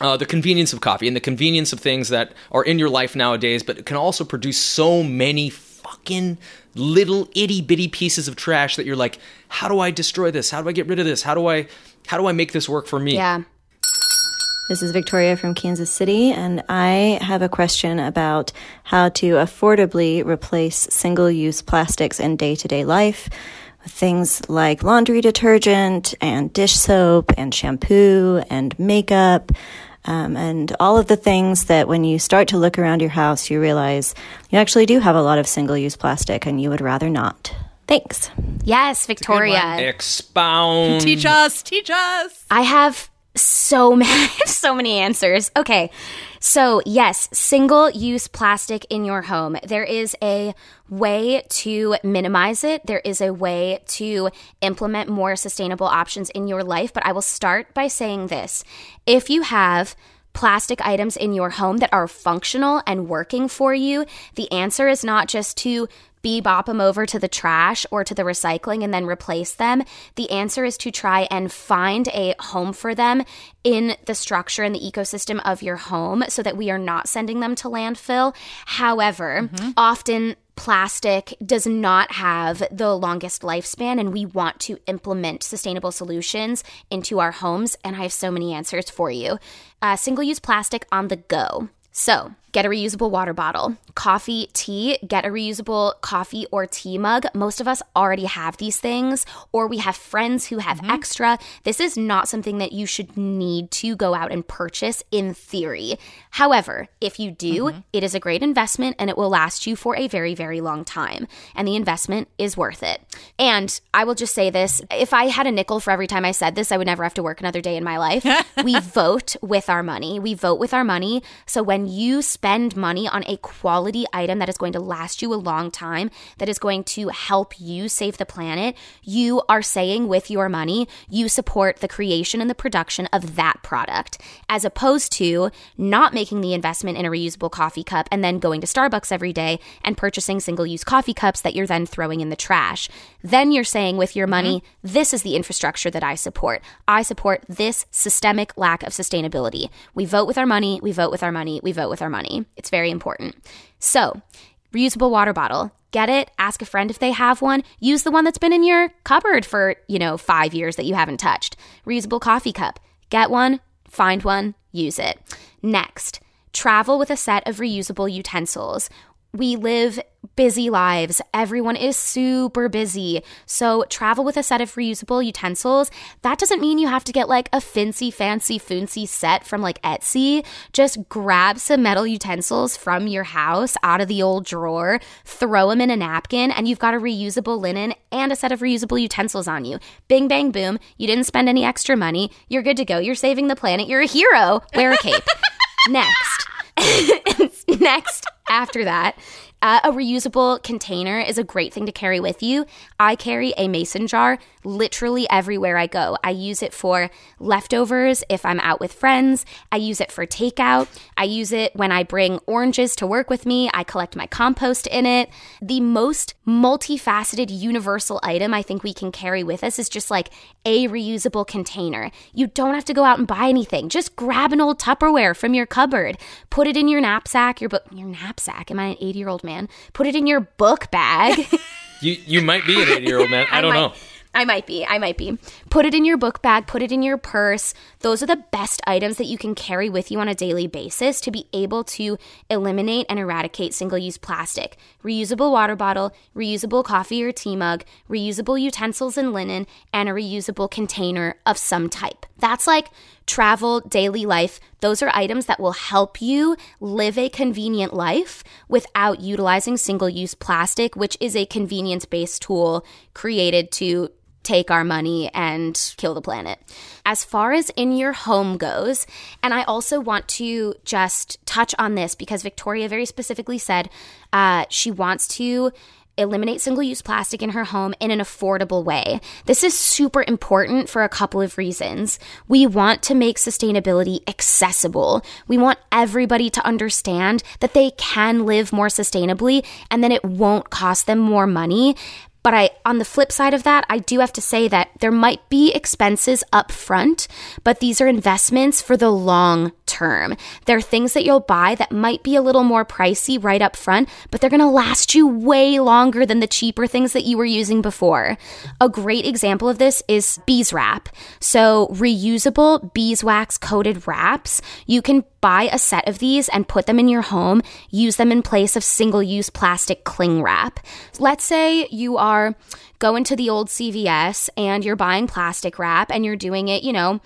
uh, the convenience of coffee and the convenience of things that are in your life nowadays, but it can also produce so many fucking little itty bitty pieces of trash that you're like, how do I destroy this? How do I get rid of this? How do I how do I make this work for me? Yeah. This is Victoria from Kansas City, and I have a question about how to affordably replace single use plastics in day to day life. Things like laundry detergent and dish soap and shampoo and makeup. Um, and all of the things that when you start to look around your house, you realize you actually do have a lot of single use plastic and you would rather not. Thanks. Yes, Victoria. Expound. Teach us, teach us. I have so many so many answers. Okay. So, yes, single use plastic in your home. There is a way to minimize it. There is a way to implement more sustainable options in your life, but I will start by saying this. If you have plastic items in your home that are functional and working for you, the answer is not just to bebop them over to the trash or to the recycling and then replace them. The answer is to try and find a home for them in the structure and the ecosystem of your home so that we are not sending them to landfill. However, often plastic does not have the longest lifespan and we want to implement sustainable solutions into our homes and i have so many answers for you uh, single use plastic on the go so get a reusable water bottle. Coffee, tea, get a reusable coffee or tea mug. Most of us already have these things, or we have friends who have mm-hmm. extra. This is not something that you should need to go out and purchase in theory. However, if you do, mm-hmm. it is a great investment and it will last you for a very, very long time. And the investment is worth it. And I will just say this if I had a nickel for every time I said this, I would never have to work another day in my life. we vote with our money. We vote with our money. So when you spend money on a quality item that is going to last you a long time, that is going to help you save the planet, you are saying with your money, you support the creation and the production of that product, as opposed to not making the investment in a reusable coffee cup and then going to Starbucks every day and purchasing single use coffee cups that you're then throwing in the trash. Then you're saying with your money, mm-hmm. this is the infrastructure that I support. I support this systemic lack of sustainability. We vote with our money, we vote with our money, we vote with our money. It's very important. So, reusable water bottle. Get it, ask a friend if they have one. Use the one that's been in your cupboard for, you know, 5 years that you haven't touched. Reusable coffee cup. Get one, find one, use it. Next, travel with a set of reusable utensils. We live busy lives. Everyone is super busy. So, travel with a set of reusable utensils. That doesn't mean you have to get like a fancy, fancy, fooncy set from like Etsy. Just grab some metal utensils from your house out of the old drawer, throw them in a napkin, and you've got a reusable linen and a set of reusable utensils on you. Bing, bang, boom. You didn't spend any extra money. You're good to go. You're saving the planet. You're a hero. Wear a cape. Next. Next, after that, uh, a reusable container is a great thing to carry with you. I carry a mason jar literally everywhere I go. I use it for leftovers if I'm out with friends. I use it for takeout. I use it when I bring oranges to work with me. I collect my compost in it. The most multifaceted universal item I think we can carry with us is just like a reusable container. You don't have to go out and buy anything. Just grab an old Tupperware from your cupboard, put it in your knapsack, your book, your knapsack. Am I an 80 year old man? Put it in your book bag. You you might be an 80 year old man. I don't might, know. I might be. I might be. Put it in your book bag, put it in your purse. Those are the best items that you can carry with you on a daily basis to be able to eliminate and eradicate single use plastic. Reusable water bottle, reusable coffee or tea mug, reusable utensils and linen, and a reusable container of some type. That's like travel, daily life. Those are items that will help you live a convenient life without utilizing single use plastic, which is a convenience based tool created to take our money and kill the planet. As far as in your home goes, and I also want to just touch on this because Victoria very specifically said uh, she wants to eliminate single use plastic in her home in an affordable way. This is super important for a couple of reasons. We want to make sustainability accessible. We want everybody to understand that they can live more sustainably and then it won't cost them more money. But I, on the flip side of that, I do have to say that there might be expenses up front, but these are investments for the long term. They're things that you'll buy that might be a little more pricey right up front, but they're going to last you way longer than the cheaper things that you were using before. A great example of this is bees wrap. So reusable beeswax coated wraps. You can buy a set of these and put them in your home. Use them in place of single use plastic cling wrap. Let's say you are going to the old CVS and you're buying plastic wrap and you're doing it, you know,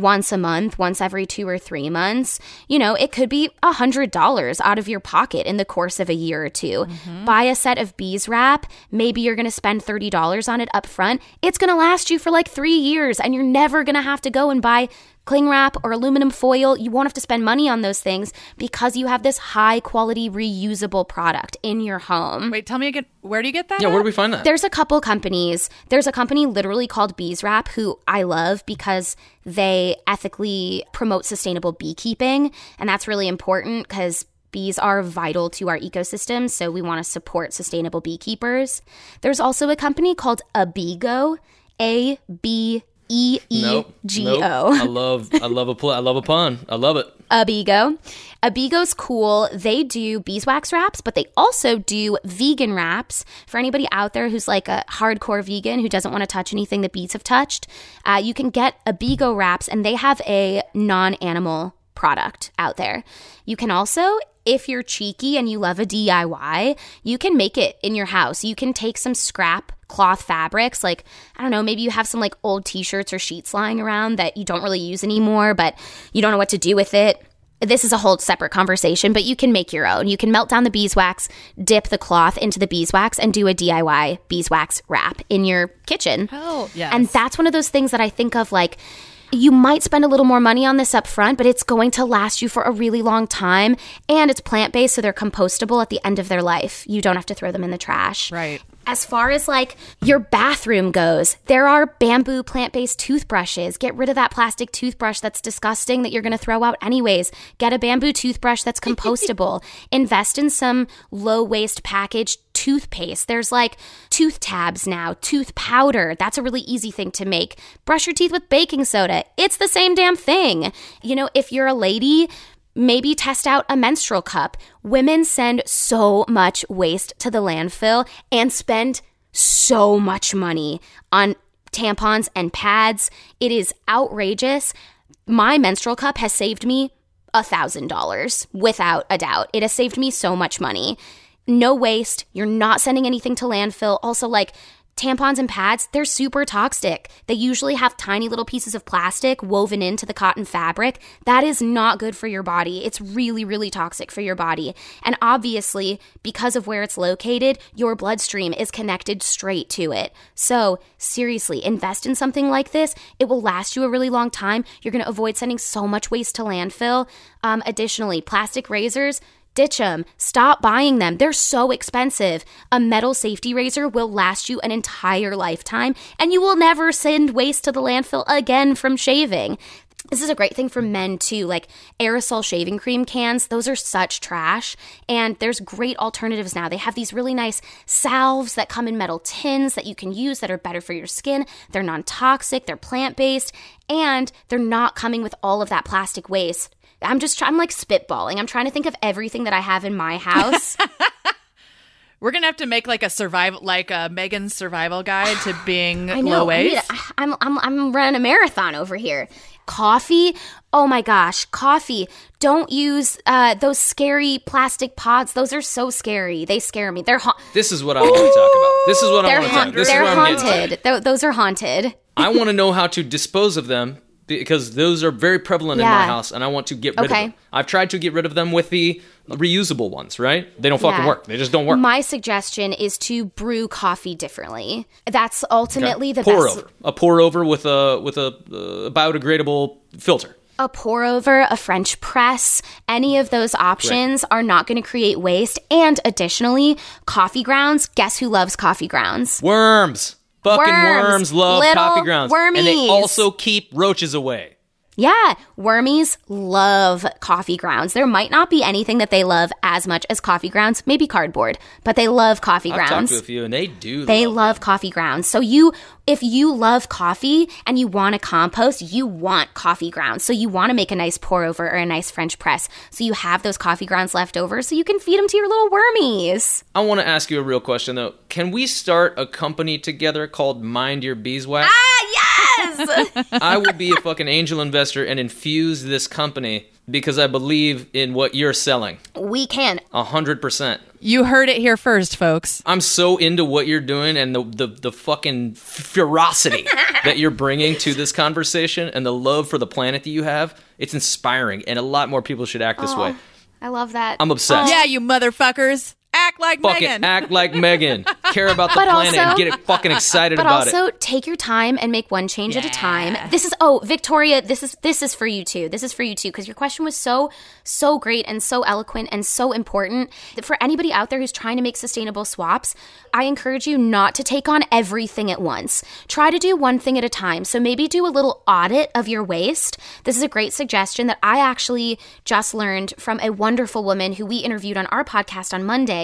once a month, once every two or three months, you know, it could be a hundred dollars out of your pocket in the course of a year or 2 mm-hmm. Buy a set of bees wrap. Maybe you're going to spend thirty dollars on it up front. It's going to last you for like three years, and you're never going to have to go and buy cling wrap or aluminum foil. You won't have to spend money on those things because you have this high quality reusable product in your home. Wait, tell me again. Where do you get that? Yeah, where do we find that? There's a couple companies. There's a company literally called Bees Wrap who I love because they ethically promote sustainable beekeeping. And that's really important because Bees are vital to our ecosystem, so we want to support sustainable beekeepers. There's also a company called Abeego, A B E E Nope. Nope. I O. love I love a pl- I love a pun. I love it. Abeego. Abeego's cool. They do beeswax wraps, but they also do vegan wraps. For anybody out there who's like a hardcore vegan who doesn't want to touch anything that bees have touched, uh, you can get Abeego wraps, and they have a non animal product out there. You can also, if you're cheeky and you love a DIY, you can make it in your house. You can take some scrap cloth fabrics, like, I don't know, maybe you have some like old t shirts or sheets lying around that you don't really use anymore, but you don't know what to do with it. This is a whole separate conversation, but you can make your own. You can melt down the beeswax, dip the cloth into the beeswax, and do a DIY beeswax wrap in your kitchen. Oh, yes. And that's one of those things that I think of like, you might spend a little more money on this up front, but it's going to last you for a really long time. And it's plant based, so they're compostable at the end of their life. You don't have to throw them in the trash. Right. As far as like your bathroom goes, there are bamboo plant based toothbrushes. Get rid of that plastic toothbrush that's disgusting that you're going to throw out anyways. Get a bamboo toothbrush that's compostable. Invest in some low waste packaged toothpaste. There's like tooth tabs now, tooth powder. That's a really easy thing to make. Brush your teeth with baking soda. It's the same damn thing. You know, if you're a lady, maybe test out a menstrual cup. Women send so much waste to the landfill and spend so much money on tampons and pads. It is outrageous. My menstrual cup has saved me a thousand dollars without a doubt. It has saved me so much money. No waste. You're not sending anything to landfill. Also, like tampons and pads, they're super toxic. They usually have tiny little pieces of plastic woven into the cotton fabric. That is not good for your body. It's really, really toxic for your body. And obviously, because of where it's located, your bloodstream is connected straight to it. So, seriously, invest in something like this. It will last you a really long time. You're going to avoid sending so much waste to landfill. Um, additionally, plastic razors, ditch them. Stop buying them. They're so expensive. A metal safety razor will last you an entire lifetime, and you will never send waste to the landfill again from shaving. This is a great thing for men too, like aerosol shaving cream cans. Those are such trash. And there's great alternatives now. They have these really nice salves that come in metal tins that you can use that are better for your skin. They're non toxic, they're plant based, and they're not coming with all of that plastic waste. I'm just, I'm like spitballing. I'm trying to think of everything that I have in my house. We're gonna have to make like a survival, like a Megan's survival guide to being I know. low I need waste. a- I'm, I'm, I'm running a marathon over here. Coffee. Oh my gosh, coffee. Don't use uh, those scary plastic pods. Those are so scary. They scare me. They're ha- This is what I want to talk about. This is what I they're, want to talk. This is they're what I'm haunted. Th- those are haunted. I want to know how to dispose of them because those are very prevalent in my house, and I want to get rid Okay. of them. I've tried to get rid of them with the reusable ones. Right? They don't fucking Yeah. work. They just don't work. My suggestion is to brew coffee differently. That's ultimately the pour best. over. A pour over with a with a uh, biodegradable filter. a pour over, a French press, any of those options are not going to create waste. And additionally, coffee grounds. Guess who loves coffee grounds? Worms. Fucking Worms. worms, love coffee grounds. And they also keep roaches away. Yeah, wormies love coffee grounds. There might not be anything that they love as much as coffee grounds, maybe cardboard, but they love coffee I've talked grounds. to a few and they do. They love love coffee grounds. So you if you love coffee and you want to compost, you want coffee grounds. So you want to make a nice pour over or a nice French press. So you have those coffee grounds left over so you can feed them to your little wormies. I want to ask you a real question though. Can we start a company together called Mind Your Beeswax? Ah, yes. I will be a fucking angel investor and infuse this company because I believe in what you're selling. we can. A hundred percent. You heard it here first, folks. I'm so into what you're doing and the, the, the fucking ferocity that you're bringing to this conversation and the love for the planet that you have. It's inspiring, and a lot more people should act this way. I love that. I'm obsessed. Yeah, you motherfuckers. Act like Fuck Megan. act like Megan. care about the But planet and get it fucking excited but about it. also take your time and make one change at a time. This is oh, Victoria, this is this is for you too. This is for you too because your question was so so great and so eloquent and so important. That for anybody out there who's trying to make sustainable swaps, I encourage you not to take on everything at once. Try to do one thing at a time. So maybe do a little audit of your waste. This is a great suggestion that I actually just learned from a wonderful woman who we interviewed on our podcast on Monday.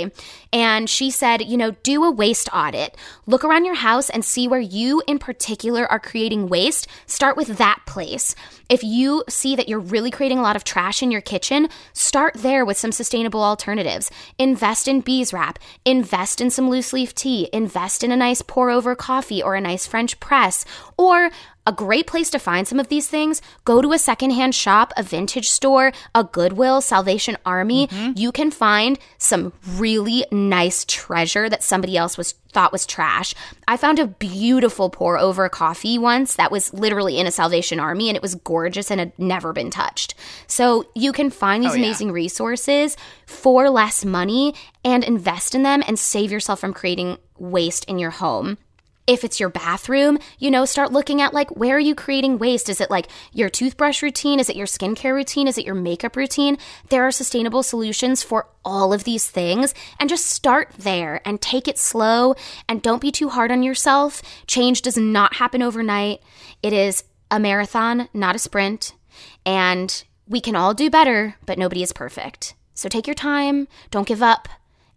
And she said, you know, do a waste audit. Look around your house and see where you in particular are creating waste. Start with that place. If you see that you're really creating a lot of trash in your kitchen, start there with some sustainable alternatives. Invest in bees wrap, invest in some loose leaf tea, invest in a nice pour over coffee or a nice French press, or a great place to find some of these things, go to a secondhand shop, a vintage store, a Goodwill, Salvation Army. Mm-hmm. You can find some really nice treasure that somebody else was thought was trash. I found a beautiful pour over coffee once that was literally in a Salvation Army and it was gorgeous and had never been touched. So you can find these oh, amazing resources for less money and invest in them and save yourself from creating waste in your home if it's your bathroom, you know, start looking at like where are you creating waste? Is it like your toothbrush routine? Is it your skincare routine? Is it your makeup routine? There are sustainable solutions for all of these things and just start there and take it slow and don't be too hard on yourself. Change does not happen overnight. It is a marathon, not a sprint. And we can all do better, but nobody is perfect. So take your time, don't give up,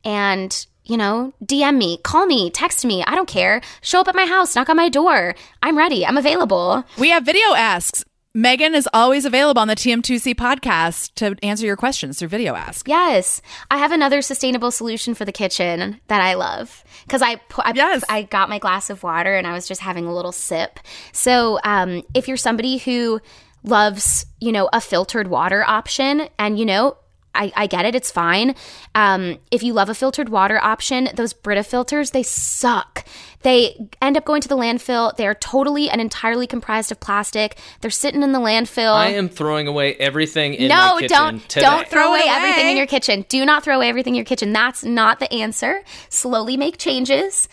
and you know, DM me, call me, text me. I don't care. Show up at my house, knock on my door. I'm ready. I'm available. We have video asks. Megan is always available on the TM2C podcast to answer your questions through video ask. Yes, I have another sustainable solution for the kitchen that I love because I, pu- I Yes. I got my glass of water and I was just having a little sip. So, um, if you're somebody who loves, you know, a filtered water option, and you know. I, I get it. It's fine. Um, if you love a filtered water option, those Brita filters, they suck. They end up going to the landfill. They are totally and entirely comprised of plastic. They're sitting in the landfill. I am throwing away everything in no, my kitchen don't today. don't throw Throw it away everything in your kitchen. Do not throw away everything in your kitchen. That's not the answer. Slowly make changes.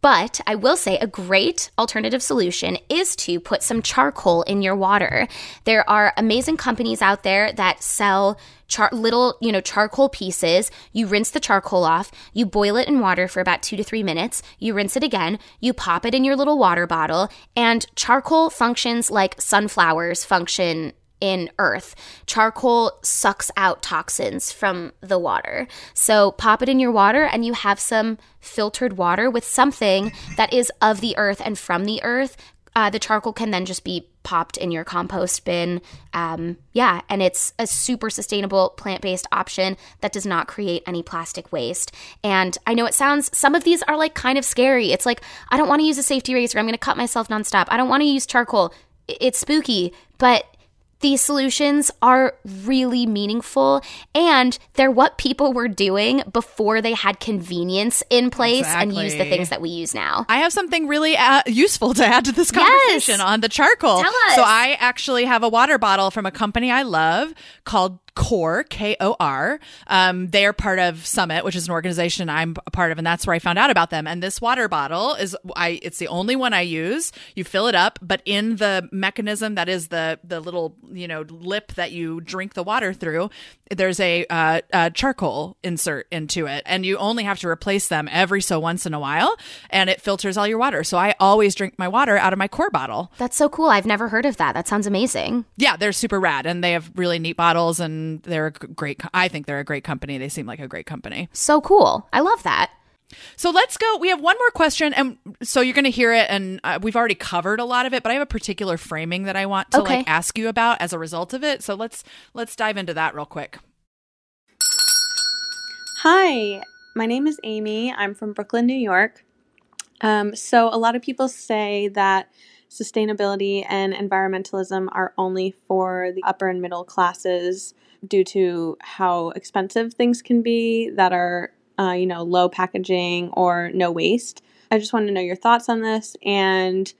But I will say a great alternative solution is to put some charcoal in your water. There are amazing companies out there that sell char- little, you know, charcoal pieces. You rinse the charcoal off, you boil it in water for about 2 to 3 minutes, you rinse it again, you pop it in your little water bottle, and charcoal functions like sunflowers function in earth. Charcoal sucks out toxins from the water. So pop it in your water and you have some filtered water with something that is of the earth and from the earth. Uh, the charcoal can then just be popped in your compost bin. Um, yeah, and it's a super sustainable plant based option that does not create any plastic waste. And I know it sounds, some of these are like kind of scary. It's like, I don't want to use a safety razor. I'm going to cut myself nonstop. I don't want to use charcoal. It's spooky, but these solutions are really meaningful and they're what people were doing before they had convenience in place and use the things that we use now. I have something really uh, useful to add to this conversation Yes. on the charcoal. Tell us. So I actually have a water bottle from a company I love called KOR, K O R. Um, they are part of Summit, which is an organization I'm a part of, and that's where I found out about them. And this water bottle is I it's the only one I use. You fill it up, but in the mechanism that is the the little you know lip that you drink the water through, there's a, uh, a charcoal insert into it, and you only have to replace them every so once in a while, and it filters all your water. So I always drink my water out of my KOR bottle. That's so cool. I've never heard of that. That sounds amazing. Yeah, they're super rad, and they have really neat bottles, and they're a great. I think they're a great company. They seem like a great company. So cool. I love that. So let's go. We have one more question, and so you're going to hear it, and uh, we've already covered a lot of it. But I have a particular framing that I want to Okay. like ask you about as a result of it. So let's let's dive into that real quick. Hi, my name is Amy. I'm from Brooklyn, New York. Um, so, a lot of people say that sustainability and environmentalism are only for the upper and middle classes due to how expensive things can be that are, uh, you know, low packaging or no waste. I just want to know your thoughts on this and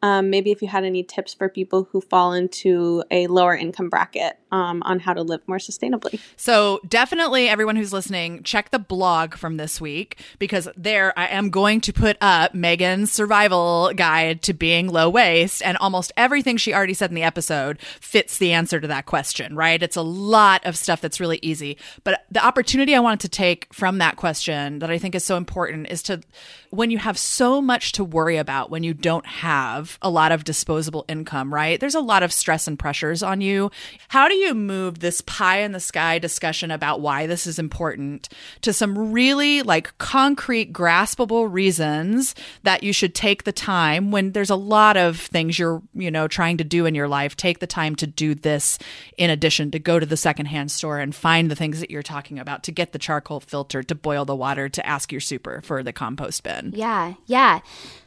um, maybe if you had any tips for people who fall into a lower income bracket um, on how to live more sustainably. So, definitely, everyone who's listening, check the blog from this week because there I am going to put up Megan's survival guide to being low waste. And almost everything she already said in the episode fits the answer to that question, right? It's a lot of stuff that's really easy. But the opportunity I wanted to take from that question that I think is so important is to when you have so much to worry about when you don't have a lot of disposable income, right? There's a lot of stress and pressures on you. How do you move this pie in the sky discussion about why this is important to some really like concrete, graspable reasons that you should take the time when there's a lot of things you're, you know, trying to do in your life? Take the time to do this in addition to go to the secondhand store and find the things that you're talking about, to get the charcoal filter, to boil the water, to ask your super for the compost bin. Yeah, yeah.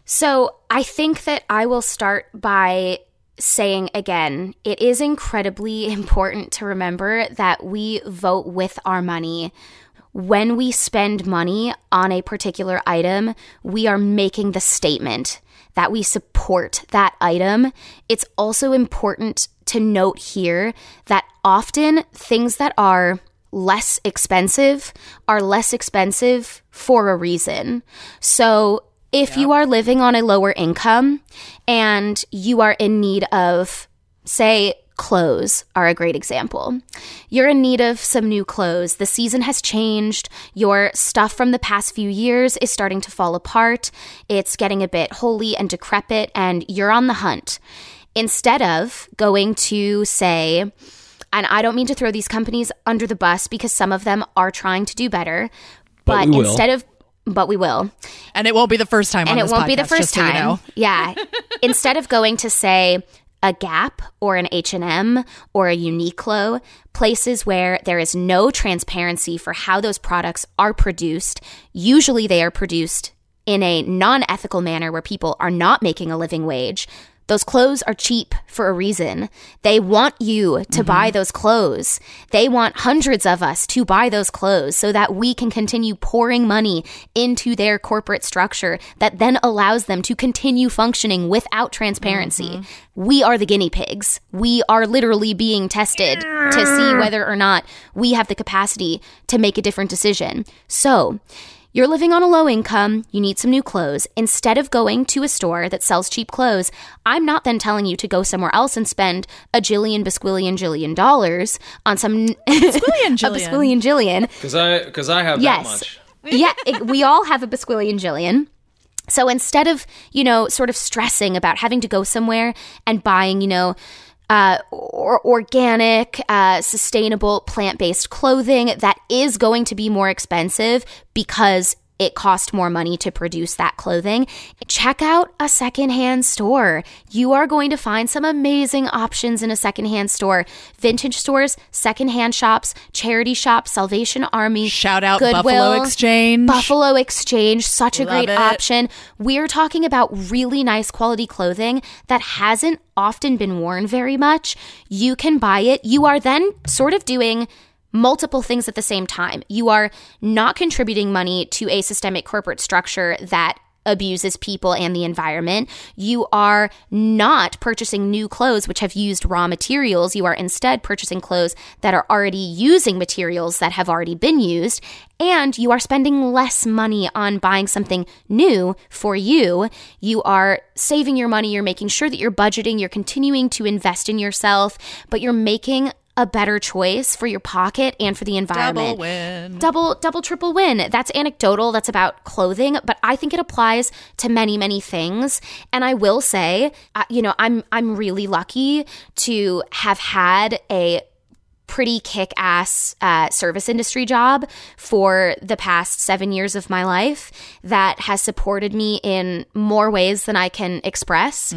So I think that I will start by saying again, it is incredibly important to remember that we vote with our money. When we spend money on a particular item, we are making the statement that we support that item. It's also important to note here that often things that are less expensive are less expensive for a reason. So if you are living on a lower income and you are in need of, say, clothes are a great example. You're in need of some new clothes. The season has changed. Your stuff from the past few years is starting to fall apart. It's getting a bit holy and decrepit, and you're on the hunt. Instead of going to, say, and I don't mean to throw these companies under the bus because some of them are trying to do better, But but, instead of but we will And it won't be the first time and it won't be the first just so you time. know. Yeah. Instead of going to say a Gap or an H&M or a Uniqlo, places where there is no transparency for how those products are produced, usually they are produced in a non-ethical manner where people are not making a living wage. Those clothes are cheap for a reason. They want you to mm-hmm. buy those clothes. They want hundreds of us to buy those clothes so that we can continue pouring money into their corporate structure that then allows them to continue functioning without transparency. Mm-hmm. We are the guinea pigs. We are literally being tested to see whether or not we have the capacity to make a different decision. So, you're living on a low income, you need some new clothes. Instead of going to a store that sells cheap clothes, I'm not then telling you to go somewhere else and spend a jillion, bisquillion, jillion dollars on some Bisquillion a jillion. bisquillion jillion. Because I because I have Yes. that much. yeah, it- we all have a bisquillion jillion. So instead of, you know, sort of stressing about having to go somewhere and buying, you know, uh, or organic, uh, sustainable, plant based clothing that is going to be more expensive because it cost more money to produce that clothing. Check out a secondhand store. You are going to find some amazing options in a secondhand store. Vintage stores, secondhand shops, charity shops, Salvation Army. Shout out Goodwill, Buffalo Exchange. Buffalo Exchange, such a Love great it. option. We're talking about really nice quality clothing that hasn't often been worn very much. You can buy it. You are then sort of doing multiple things at the same time. You are not contributing money to a systemic corporate structure that abuses people and the environment. You are not purchasing new clothes which have used raw materials. You are instead purchasing clothes that are already using materials that have already been used. And you are spending less money on buying something new for you. You are saving your money. You're making sure that you're budgeting. You're continuing to invest in yourself, but you're making a better choice for your pocket and for the environment. Double win. double double triple win. That's anecdotal. That's about clothing. But i think it applies to many many things. And i will say uh, you know i'm i'm really lucky to have had a pretty kick ass uh, service industry job for the past seven years of my life that has supported me in more ways than I can express.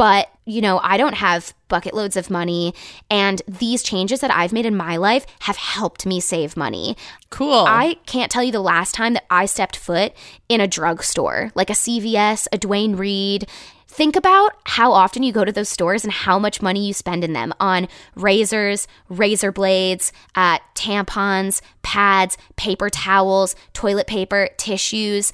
But, you know, I don't have bucket loads of money. And these changes that I've made in my life have helped me save money. Cool. I can't tell you the last time that I stepped foot in a drugstore, like a CVS, a Duane Reade. Think about how often you go to those stores and how much money you spend in them on razors, razor blades, uh, tampons, pads, paper towels, toilet paper, tissues.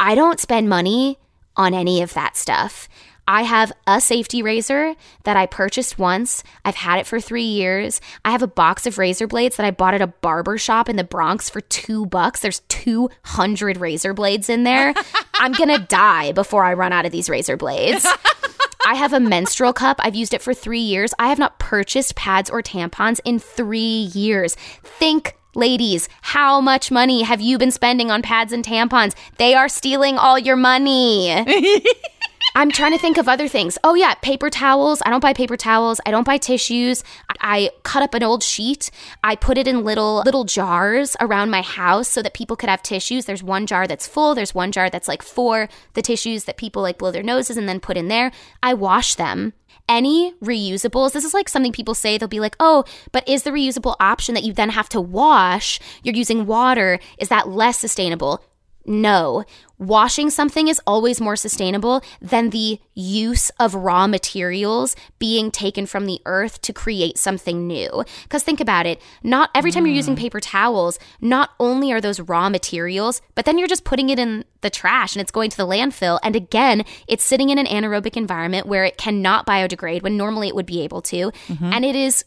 I don't spend money on any of that stuff. I have a safety razor that I purchased once. I've had it for three years. I have a box of razor blades that I bought at a barber shop in the Bronx for two bucks. There's 200 razor blades in there. I'm gonna die before I run out of these razor blades. I have a menstrual cup. I've used it for three years. I have not purchased pads or tampons in three years. Think Ladies, how much money have you been spending on pads and tampons? They are stealing all your money. I'm trying to think of other things. Oh yeah, paper towels. I don't buy paper towels. I don't buy tissues. I cut up an old sheet. I put it in little little jars around my house so that people could have tissues. There's one jar that's full. There's one jar that's like for the tissues that people like blow their noses and then put in there. I wash them any reusables, this is like something people say, they'll be like, oh, but is the reusable option that you then have to wash, you're using water, is that less sustainable? No. Washing something is always more sustainable than the use of raw materials being taken from the earth to create something new. Because think about it, not every time mm. you're using mm. paper towels, not only are those raw materials, but then you're just putting it in the trash and it's going to the landfill. And again, it's sitting in an anaerobic environment where it cannot biodegrade when normally it would be able to. Mm-hmm. And it is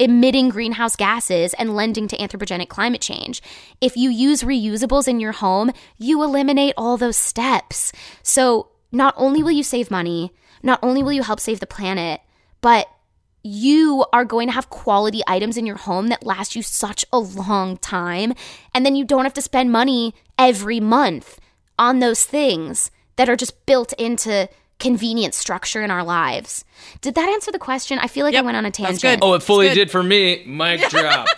emitting greenhouse gases and lending to anthropogenic climate change. If you use reusables in your home, you eliminate all those steps. So not only will you save money, not only will you help save the planet, but you are going to have quality items in your home that last you such a long time. And then you don't have to spend money every month on those things that are just built into convenient structure in our lives. Did that answer the question? I feel like yep, I went on a tangent. Oh, it fully did for me. Mic drop.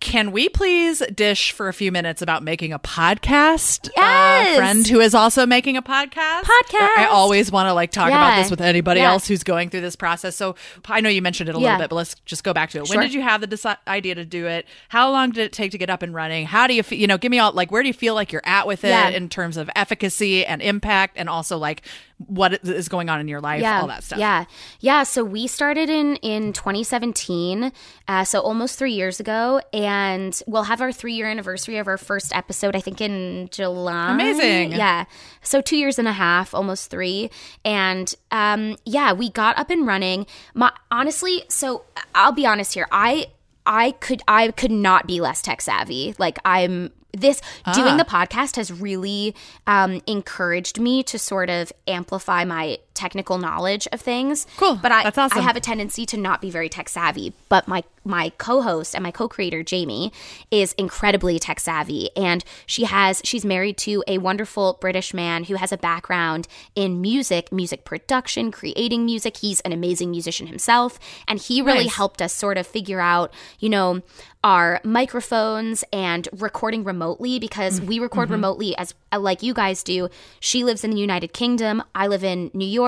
Can we please dish for a few minutes about making a podcast? Yes. A friend who is also making a podcast. Podcast. I always want to like talk yeah. about this with anybody yeah. else who's going through this process. So I know you mentioned it a yeah. little bit, but let's just go back to it. Sure. When did you have the deci- idea to do it? How long did it take to get up and running? How do you feel? You know, give me all like where do you feel like you're at with it in terms of efficacy and impact, and also like what is going on in your life, yeah, all that stuff. Yeah, yeah. So we started in in 2017, uh, so almost three years ago, and we'll have our three year anniversary of our first episode. I think in July. Amazing. Yeah. So two years and a half, almost three, and um, yeah, we got up and running. My honestly, so I'll be honest here. I I could I could not be less tech savvy. Like I'm this ah. doing the podcast has really um, encouraged me to sort of amplify my technical knowledge of things. Cool. But I, awesome. I have a tendency to not be very tech savvy. But my my co-host and my co-creator Jamie is incredibly tech savvy and she has she's married to a wonderful British man who has a background in music, music production, creating music. He's an amazing musician himself and he really nice. helped us sort of figure out, you know, our microphones and recording remotely because we record mm-hmm. remotely as like you guys do. She lives in the United Kingdom, I live in New York.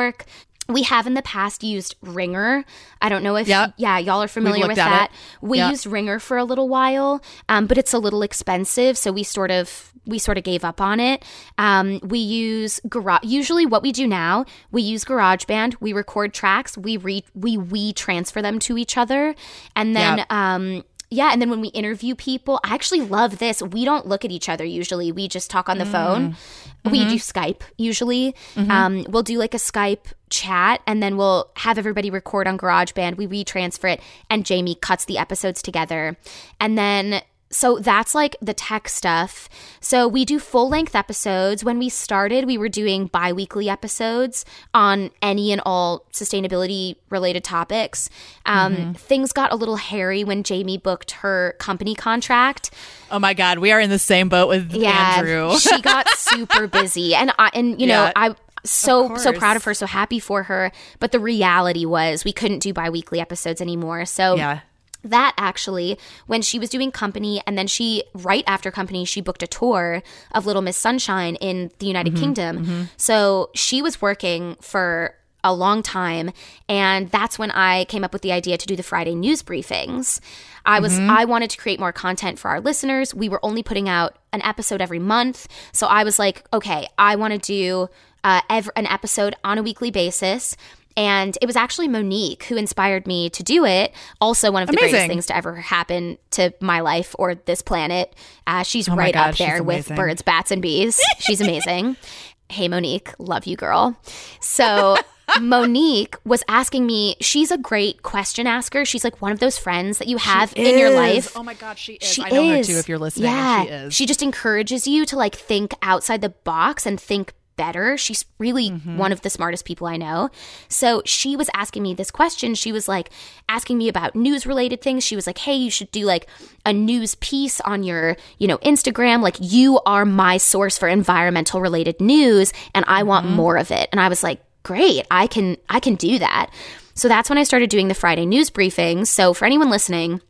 We have in the past used Ringr. I don't know if yep. yeah, y'all are familiar with that. It. We yep. used Ringr for a little while, um, but it's a little expensive, so we sort of we sort of gave up on it. Um, we use garage. Usually, what we do now, we use GarageBand. We record tracks. We re we we transfer them to each other, and then yep. um, yeah, and then when we interview people, I actually love this. We don't look at each other usually. We just talk on the mm. phone. Mm-hmm. We do Skype usually. Mm-hmm. Um, we'll do like a Skype chat and then we'll have everybody record on GarageBand. We retransfer it and Jamie cuts the episodes together. And then so that's like the tech stuff. So we do full length episodes. When we started, we were doing bi weekly episodes on any and all sustainability related topics. Um, mm-hmm. Things got a little hairy when Jamie booked her company contract. Oh my God, we are in the same boat with yeah, Andrew. she got super busy, and I, and you know I so so proud of her, so happy for her. But the reality was we couldn't do bi-weekly episodes anymore. So yeah that actually when she was doing company and then she right after company she booked a tour of little miss sunshine in the united mm-hmm, kingdom. Mm-hmm. so she was working for a long time and that's when i came up with the idea to do the friday news briefings. I was mm-hmm. i wanted to create more content for our listeners. We were only putting out an episode every month. So i was like okay i want to do uh, every, an episode on a weekly basis and it was actually Monique who inspired me to do it. Also, one of the amazing. greatest things to ever happen to my life or this planet. Uh, she's oh right God, up there with birds, bats, and bees. she's amazing. Hey, Monique, love you, girl. So. Monique was asking me, she's a great question asker. She's like one of those friends that you have in your life. Oh my god, she is. She I know is. her too. If you're listening, yeah, she is. She just encourages you to like think outside the box and think better. She's really Mm-hmm. one of the smartest people I know. So she was asking me this question. She was like asking me about news related things. She was like, "Hey, you should do like a news piece on your, you know, Instagram. Like you are my source for environmental related news and I want Mm-hmm. more of it." And I was like, "Great. I can I can do that." So that's when I started doing the Friday news briefings. So for anyone listening,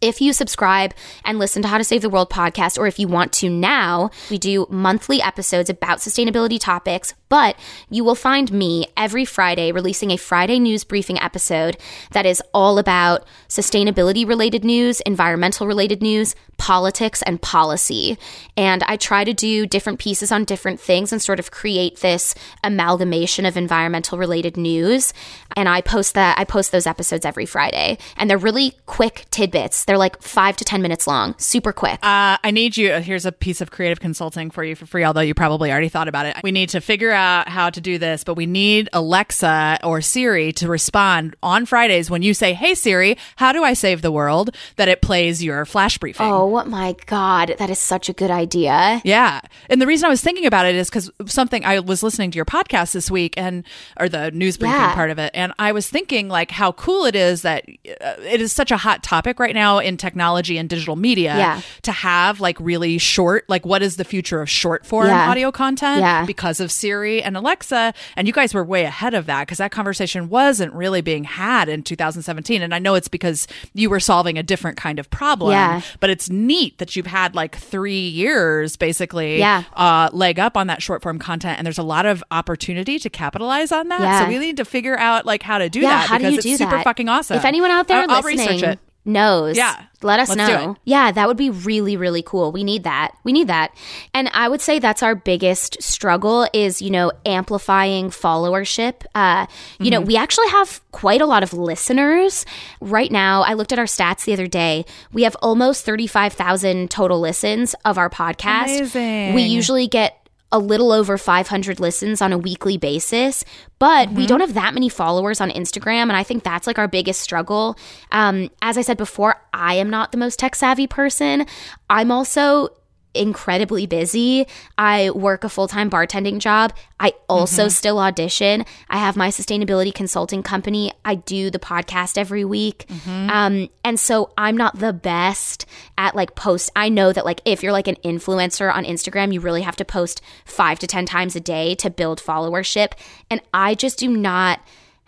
if you subscribe and listen to How to Save the World podcast, or if you want to now, we do monthly episodes about sustainability topics, but you will find me every Friday releasing a Friday news briefing episode that is all about sustainability related news, environmental related news, politics, and policy. And I try to do different pieces on different things and sort of create this amalgamation of environmental related news. And I post that, I post those episodes every Friday. And they're really quick tidbits. They're like five to 10 minutes long, super quick. Uh, I need you. Here's a piece of creative consulting for you for free, although you probably already thought about it. We need to figure out how to do this, but we need Alexa or Siri to respond on Fridays when you say, Hey Siri, how do I save the world? That it plays your flash briefing. oh my God, that is such a good idea. Yeah. And the reason I was thinking about it is because something I was listening to your podcast this week and, or the news briefing Yeah. part of it. And I was thinking like how cool it is that uh, it is such a hot topic right now in technology and digital media Yeah. to have like really short, like what is the future of short form Yeah. audio content because of Siri and Alexa. And you guys were way ahead of that because that conversation wasn't really being had in 2017. And I know it's because you were solving a different kind of problem. Yeah. But it's neat that you've had like three years basically Yeah. uh, leg up on that short form content. And there's a lot of opportunity to capitalize on that. Yeah. So we need to figure out like how to do yeah, that how do because you it's do super that? fucking awesome. If anyone out there I'll, I'll research it. Knows, Yeah. let us Let's know. Yeah, that would be really, really cool. We need that. We need that. And I would say that's our biggest struggle is, you know, amplifying followership. Uh, you Mm-hmm. know, we actually have quite a lot of listeners. Right now, I looked at our stats the other day. We have almost 35,000 total listens of our podcast. Amazing. We usually get a little over 500 listens on a weekly basis, but we don't have that many followers on Instagram. And I think that's like our biggest struggle. Um, as I said before, I am not the most tech savvy person. I'm also incredibly busy. I work a full time bartending job. I also mm-hmm. still audition. I have my sustainability consulting company. I do the podcast every week. Mm-hmm. Um, and so I'm not the best at like post. I know that like if you're like an influencer on Instagram, you really have to post five to 10 times a day to build followership. And I just do not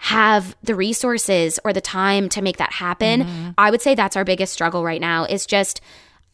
have the resources or the time to make that happen. Mm-hmm. I would say that's our biggest struggle right now is just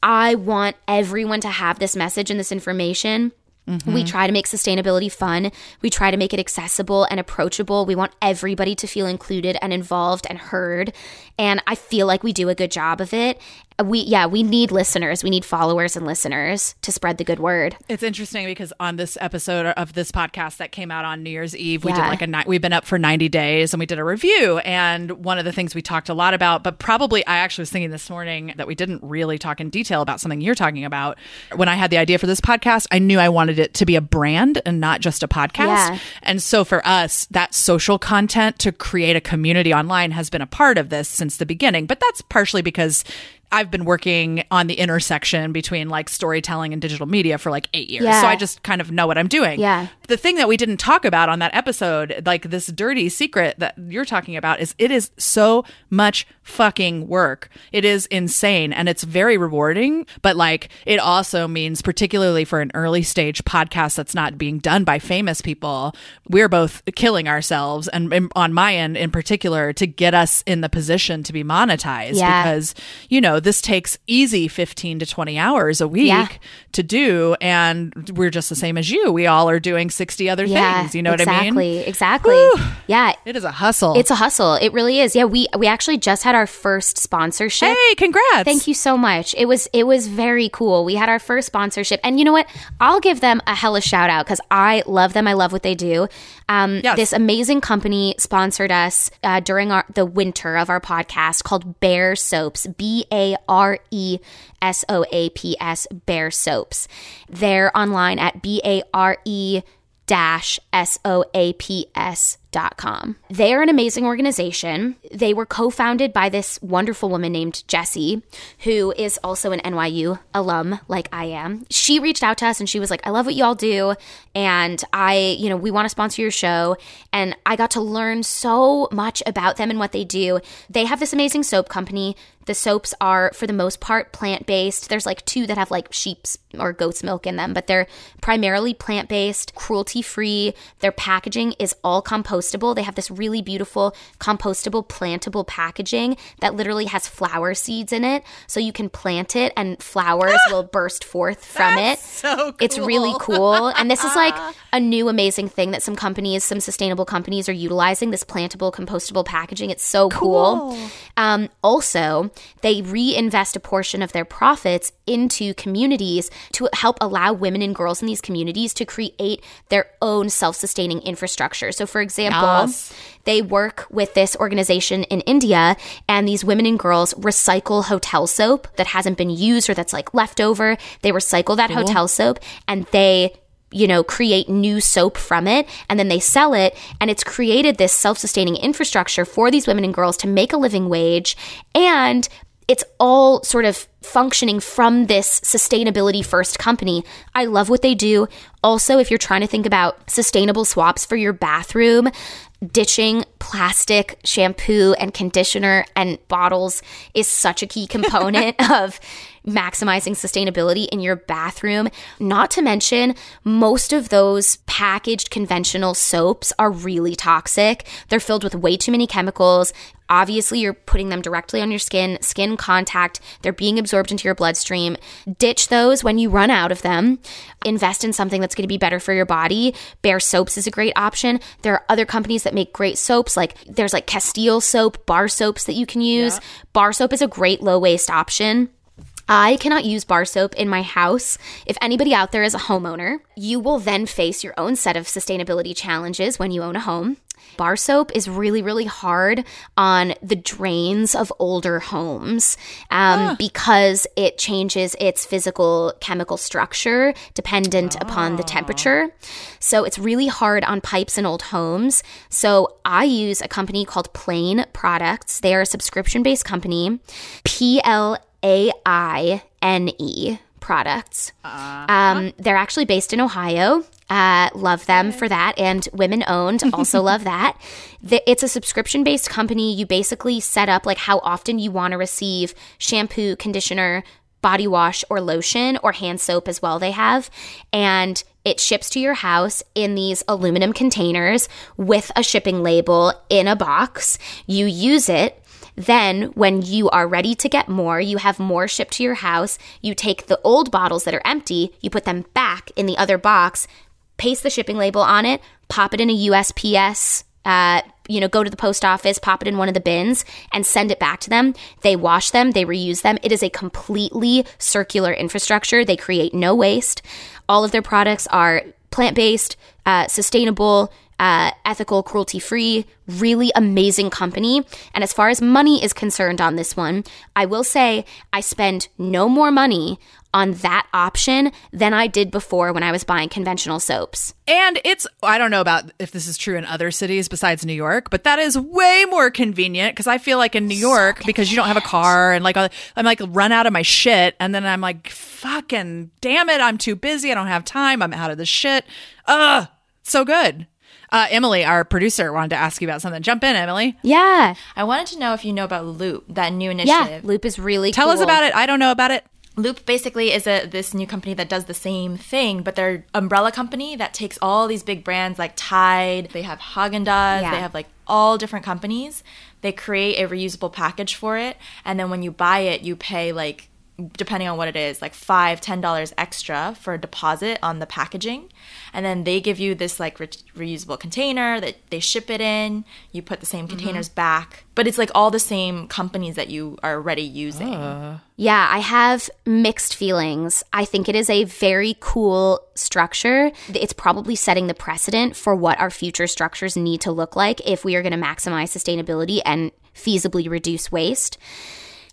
I want everyone to have this message and this information. We mm-hmm. try to make sustainability fun. We try to make it accessible and approachable. We want everybody to feel included and involved and heard. And I feel like we do a good job of it. We yeah, we need listeners. We need followers and listeners to spread the good word. It's interesting because on this episode of this podcast that came out on New Year's Eve, we did like a night. We've been up for ninety days, and we did a review. And one of the things we talked a lot about, but probably I actually was thinking this morning that we didn't really talk in detail about something you're talking about. When I had the idea for this podcast, I knew I wanted it to be a brand and not just a podcast. Yeah. And so for us, that social content to create a community online has been a part of this since the beginning. But that's partially because I've been working on the intersection between like storytelling and digital media for like eight years. Yeah. So I just kind of know what I'm doing. Yeah. The thing that we didn't talk about on that episode, like this dirty secret that you're talking about, is it is so much fucking work. It is insane and it's very rewarding. But like it also means, particularly for an early stage podcast that's not being done by famous people, we're both killing ourselves. And and on my end in particular, to get us in the position to be monetized Yeah. because, you know, this takes easy 15 to 20 hours a week Yeah. to do. And we're just the same as you. We all are doing 60 other Yeah, things. You know exactly, what I mean? Exactly. Exactly. Yeah, It is a hustle. it's a hustle. It really is. Yeah, we we actually just had our first sponsorship. hey, congrats. Thank you so much. It was it was very cool. We had our first sponsorship, and you know what? I'll give them a hella shout out because I love them. I love what they do. Um, Yes. This amazing company sponsored us uh, during our the winter of our podcast called Bare Soaps. B A R E S O A P S. Bare Soaps. They're online at B A R E dash S-O-A-P-S dot They are an amazing organization. They were co-founded by this wonderful woman named Jessie, who is also an NYU alum like I am. She reached out to us and she was like, I love what y'all do. And I, you know, we want to sponsor your show. And I got to learn so much about them and what they do. They have this amazing soap company. The soaps are, for the most part, plant based. There's like two that have like sheep's or goat's milk in them, but they're primarily plant based, cruelty free. Their packaging is all compostable. They have this really beautiful compostable, plantable packaging that literally has flower seeds in it. So you can plant it and flowers will burst forth from it. So cool. It's really cool. And this is like a new amazing thing that some companies, some sustainable companies are utilizing this plantable, compostable packaging. It's so cool. Um, also, they reinvest a portion of their profits into communities to help allow women and girls in these communities to create their own self sustaining infrastructure. So, for example, Yes. they work with this organization in India, and these women and girls recycle hotel soap that hasn't been used or that's like leftover. They recycle that hotel soap and they you know, create new soap from it and then they sell it. And it's created this self sustaining infrastructure for these women and girls to make a living wage. And it's all sort of functioning from this sustainability first company. I love what they do. Also, if you're trying to think about sustainable swaps for your bathroom, ditching plastic shampoo and conditioner and bottles is such a key component of maximizing sustainability in your bathroom. Not to mention, most of those packaged conventional soaps are really toxic. They're filled with way too many chemicals. Obviously, you're putting them directly on your skin, skin contact. They're being absorbed into your bloodstream. Ditch those when you run out of them. Invest in something that's going to be better for your body. Bare Soaps is a great option. There are other companies that make great soaps, like there's like Castile soap, bar soaps that you can use. Bar soap is a great low waste option. I cannot use bar soap in my house. If anybody out there is a homeowner, you will then face your own set of sustainability challenges when you own a home. Bar soap is really, really hard on the drains of older homes um, because it changes its physical chemical structure dependent upon the temperature. So it's really hard on pipes in old homes. So I use a company called Plaine Products. They are a subscription based company. P L a I N E products. Um, they're actually based in Ohio. Uh, love them for that. And women owned, also love that. The, it's a subscription based company. You basically set up like how often you want to receive shampoo, conditioner, body wash, or lotion, or hand soap as well, they have. And it ships to your house in these aluminum containers with a shipping label in a box. You use it. Then, when you are ready to get more, you have more shipped to your house. You take the old bottles that are empty, you put them back in the other box, paste the shipping label on it, pop it in a USPS, uh, you know, go to the post office, pop it in one of the bins, and send it back to them. They wash them, they reuse them. It is a completely circular infrastructure. They create no waste. All of their products are plant based, uh, sustainable, uh, ethical, cruelty free, really amazing company. And as far as money is concerned on this one, I will say I spend no more money on that option than I did before when I was buying conventional soaps. And it's, I don't know about if this is true in other cities besides New York, but that is way more convenient because I feel like in New York, because you don't have a car and like I'm like run out of my shit. And then I'm like, fucking damn it, I'm too busy. I don't have time. I'm out of the shit. Ugh, so good. Uh, Emily, our producer, wanted to ask you about something. Jump in, Emily. Yeah. I wanted to know if you know about Loop, that new initiative. Yeah. initiative. Loop is really cool. Tell us about it. I don't know about it. Loop basically is a this new company that does the same thing, but they're umbrella company that takes all these big brands like Tide. They have Haagen Dazs. Yeah. They have like all different companies. They create a reusable package for it, and then when you buy it, you pay like depending on what it is, like five, ten dollars extra for a deposit on the packaging, and then they give you this like re- reusable container that they ship it in. You put the same mm-hmm. containers back, but it's like all the same companies that you are already using. Ah. Yeah, I have mixed feelings. I think it is a very cool structure. It's probably setting the precedent for what our future structures need to look like if we are going to maximize sustainability and feasibly reduce waste.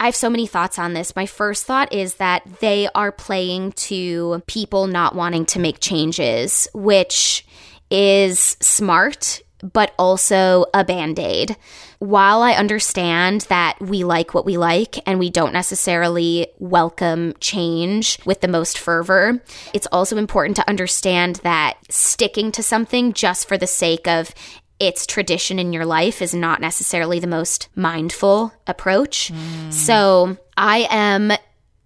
I have so many thoughts on this. My first thought is that they are playing to people not wanting to make changes, which is smart, but also a band aid. While I understand that we like what we like and we don't necessarily welcome change with the most fervor, it's also important to understand that sticking to something just for the sake of its tradition in your life is not necessarily the most mindful approach. So I am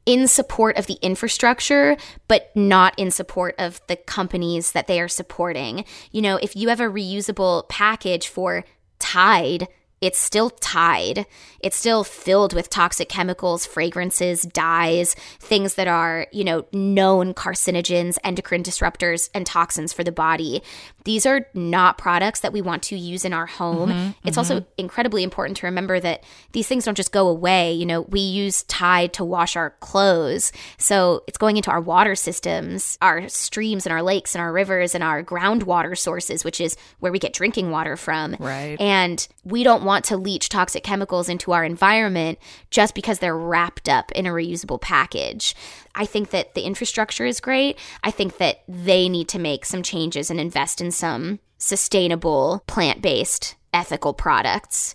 in support of the infrastructure, but not in support of the companies that they are supporting. You know, if you have a reusable package for Tide, it's still Tide. It's still filled with toxic chemicals, fragrances, dyes, things that are, you know, known carcinogens, endocrine disruptors, and toxins for the body. These are not products that we want to use in our home. Mm-hmm, it's also mm-hmm. incredibly important to remember that these things don't just go away. You know, we use Tide to wash our clothes. So it's going into our water systems, our streams and our lakes and our rivers and our groundwater sources, which is where we get drinking water from. Right. And we don't want to leach toxic chemicals into our environment just because they're wrapped up in a reusable package. I think that the infrastructure is great. I think that they need to make some changes and invest in some sustainable, plant based, ethical products.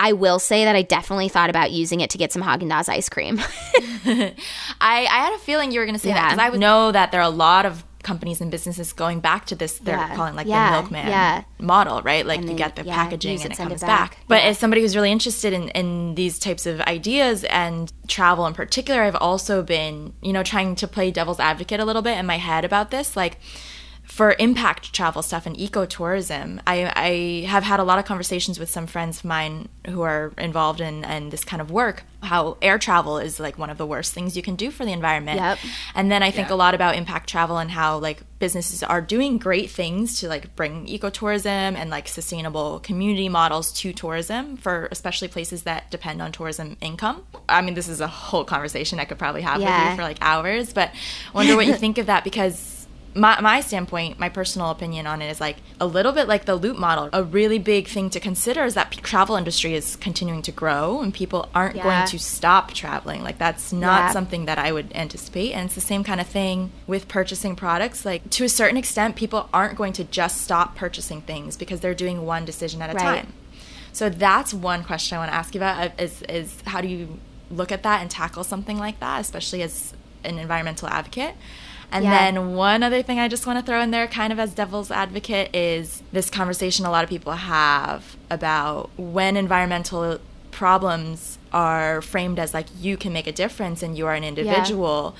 I will say that I definitely thought about using it to get some Haagen Dazs ice cream. I, I had a feeling you were going to say that Yeah. because I would know that there are a lot of companies and businesses going back to this. They're Yeah. calling like Yeah, the milkman yeah. model, right? Like And you get the packaging it, and it comes it back. back. But as somebody who's really interested in, in these types of ideas and travel in particular, I've also been, you know, trying to play devil's advocate a little bit in my head about this. Like, for impact travel stuff and ecotourism, I, I have had a lot of conversations with some friends of mine who are involved in, in this kind of work. How air travel is like one of the worst things you can do for the environment. Yep. And then I think a lot about impact travel and how like businesses are doing great things to like bring ecotourism and like sustainable community models to tourism for especially places that depend on tourism income. I mean, this is a whole conversation I could probably have with you for like hours, but I wonder what you think of that because my, my standpoint, my personal opinion on it is like a little bit like the loop model. A really big thing to consider is that p- travel industry is continuing to grow and people aren't Yeah. going to stop traveling. Like that's not Yeah. something that I would anticipate. And it's the same kind of thing with purchasing products. Like to a certain extent, people aren't going to just stop purchasing things because they're doing one decision at a Right. time. So that's one question I want to ask you about uh, is, is how do you look at that and tackle something like that, especially as an environmental advocate? And Yeah. then one other thing I just want to throw in there, kind of as devil's advocate, is this conversation a lot of people have about when environmental problems are framed as like you can make a difference and you are an individual,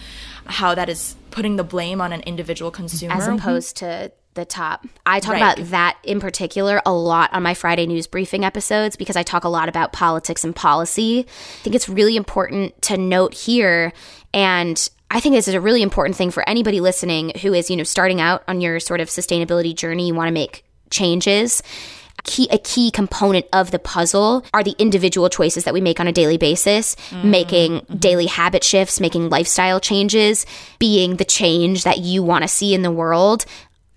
how that is putting the blame on an individual consumer. as mm-hmm. opposed to the top. I talk Right. about that in particular a lot on my Friday news briefing episodes because I talk a lot about politics and policy. I think it's really important to note here and I think this is a really important thing for anybody listening who is, you know, starting out on your sort of sustainability journey, you want to make changes. Key, a key component of the puzzle are the individual choices that we make on a daily basis, mm. making mm-hmm. daily habit shifts, making lifestyle changes, being the change that you want to see in the world.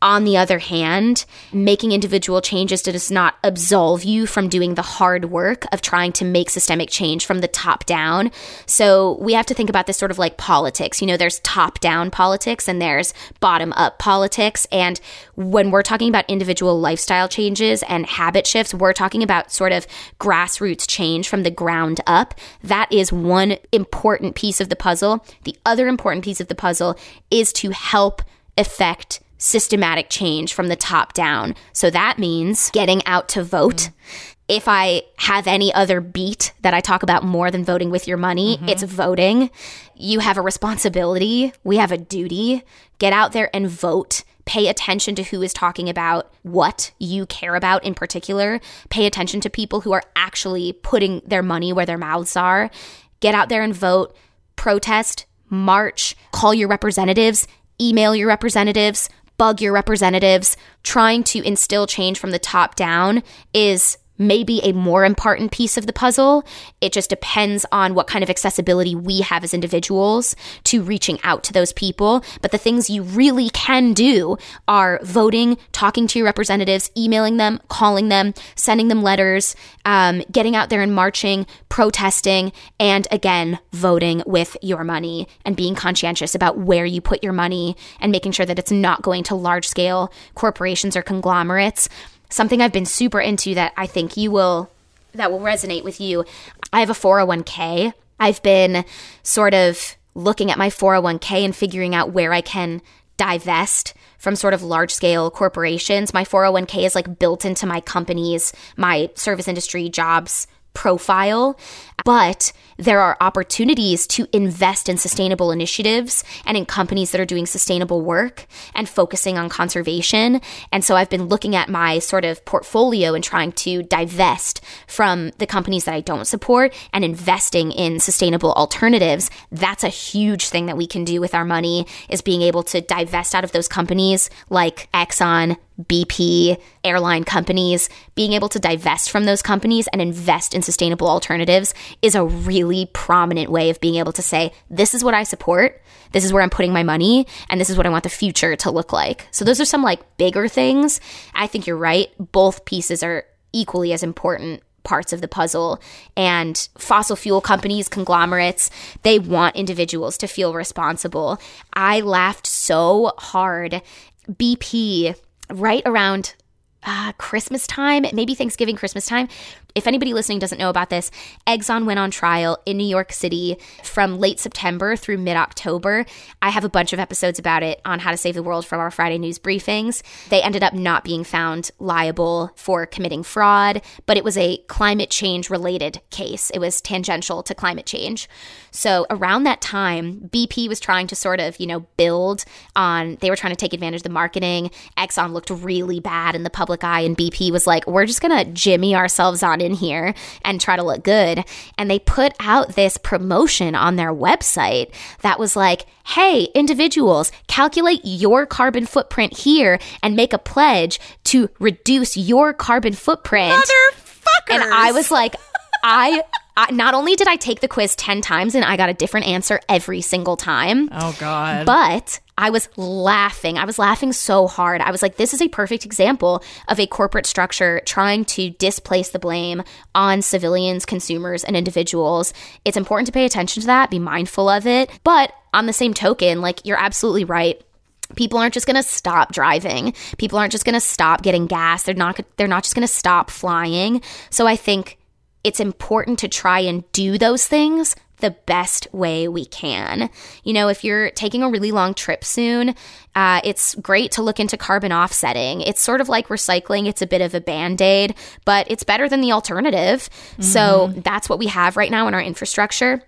On the other hand, making individual changes does not absolve you from doing the hard work of trying to make systemic change from the top down. So we have to think about this sort of like politics. You know, there's top down politics and there's bottom up politics. And when we're talking about individual lifestyle changes and habit shifts, we're talking about sort of grassroots change from the ground up. That is one important piece of the puzzle. The other important piece of the puzzle is to help affect systematic change from the top down. So that means getting out to vote. If I have any other beat that I talk about more than voting with your money, mm-hmm. it's voting. You have a responsibility. We have a duty. Get out there and vote. Pay attention to who is talking about what you care about in particular. Pay attention to people who are actually putting their money where their mouths are. Get out there and vote. Protest, march, call your representatives, email your representatives, bug your representatives. Trying to instill change from the top down is may be a more important piece of the puzzle. It just depends on what kind of accessibility we have as individuals to reaching out to those people. But the things you really can do are voting, talking to your representatives, emailing them, calling them, sending them letters, um, getting out there and marching, protesting, and again, voting with your money and being conscientious about where you put your money and making sure that it's not going to large scale corporations or conglomerates something I've been super into that I think you will that will resonate with you. I have a 401k. I've been sort of looking at my 401k and figuring out where I can divest from sort of large scale corporations. My 401k is like built into my company's, my service industry jobs profile, but there are opportunities to invest in sustainable initiatives and in companies that are doing sustainable work and focusing on conservation. And so I've been looking at my sort of portfolio and trying to divest from the companies that I don't support and investing in sustainable alternatives. That's a huge thing that we can do with our money is being able to divest out of those companies like Exxon, BP, airline companies, being able to divest from those companies and invest in sustainable alternatives is a really prominent way of being able to say, this is what I support, this is where I'm putting my money, and this is what I want the future to look like. So those are some like bigger things. I think you're right. Both pieces are equally as important parts of the puzzle and fossil fuel companies conglomerates they want individuals to feel responsible i laughed so hard bp right around uh, Christmas time, maybe Thanksgiving, Christmas time. If anybody listening doesn't know about this, Exxon went on trial in New York City from late September through mid October. I have a bunch of episodes about it on how to save the world from our Friday news briefings. They ended up not being found liable for committing fraud, but it was a climate change related case. It was tangential to climate change. So around that time, BP was trying to sort of, you know, build on, they were trying to take advantage of the marketing. Exxon looked really bad in the public eye, and BP was like, we're just going to jimmy ourselves on in here and try to look good. And they put out this promotion on their website that was like, hey, individuals, calculate your carbon footprint here and make a pledge to reduce your carbon footprint. Motherfuckers. And I was like, I, I not only did I take the quiz 10 times and I got a different answer every single time, Oh God. but I was laughing. I was laughing so hard. I was like, this is a perfect example of a corporate structure trying to displace the blame on civilians, consumers, and individuals. It's important to pay attention to that, be mindful of it. But on the same token, like, you're absolutely right people aren't just going to stop driving people aren't just going to stop getting gas they're not they're not just going to stop flying so i think it's important to try and do those things the best way we can. You know, if you're taking a really long trip soon, uh, it's great to look into carbon offsetting. It's sort of like recycling, it's a bit of a band aid, but it's better than the alternative. So that's what we have right now in our infrastructure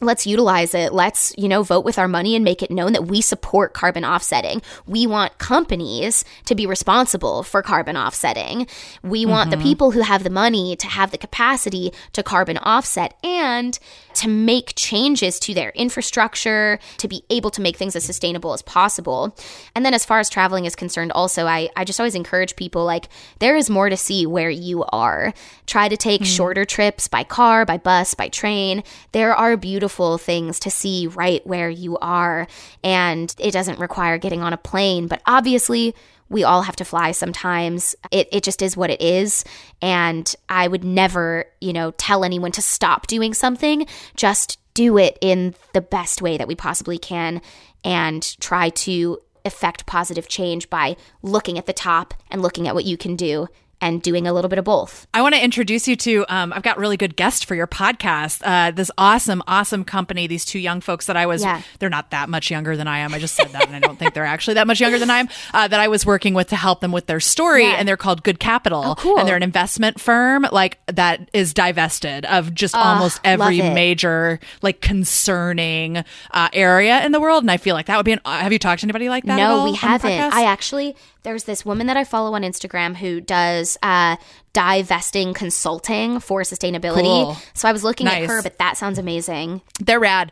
let's utilize it. Let's you know vote with our money and make it known that we support carbon offsetting. We want companies to be responsible for carbon offsetting. We want the mm-hmm. people who have the money to have the capacity to carbon offset. And to make changes to their infrastructure to be able to make things as sustainable as possible. And then as far as traveling is concerned also i, I just always encourage people like there is more to see where you are. Try to take mm. shorter trips by car by bus by train. There are beautiful things to see right where you are. And it doesn't require getting on a plane but obviously we all have to fly sometimes. It, it just is what it is. And I would never, you know, tell anyone to stop doing something. Just do it in the best way that we possibly can and try to effect positive change by looking at the top and looking at what you can do and doing a little bit of both. I want to introduce you to. Um, I've got really good guest for your podcast. Uh, this awesome, awesome company. These two young folks that I was. Yeah. They're not that much younger than I am. I just said that, and I don't think they're actually that much younger than I am. Uh, that I was working with to help them with their story, Yeah. and they're called Good Capital. Oh, cool. And they're an investment firm like that is divested of just almost every major like concerning uh, area in the world. And I feel like that would be an. Uh, have you talked to anybody like that? No, we haven't. I actually there's this woman that I follow on Instagram who does uh divesting consulting for sustainability. Cool. So I was looking Nice. at her, but that sounds amazing. They're rad.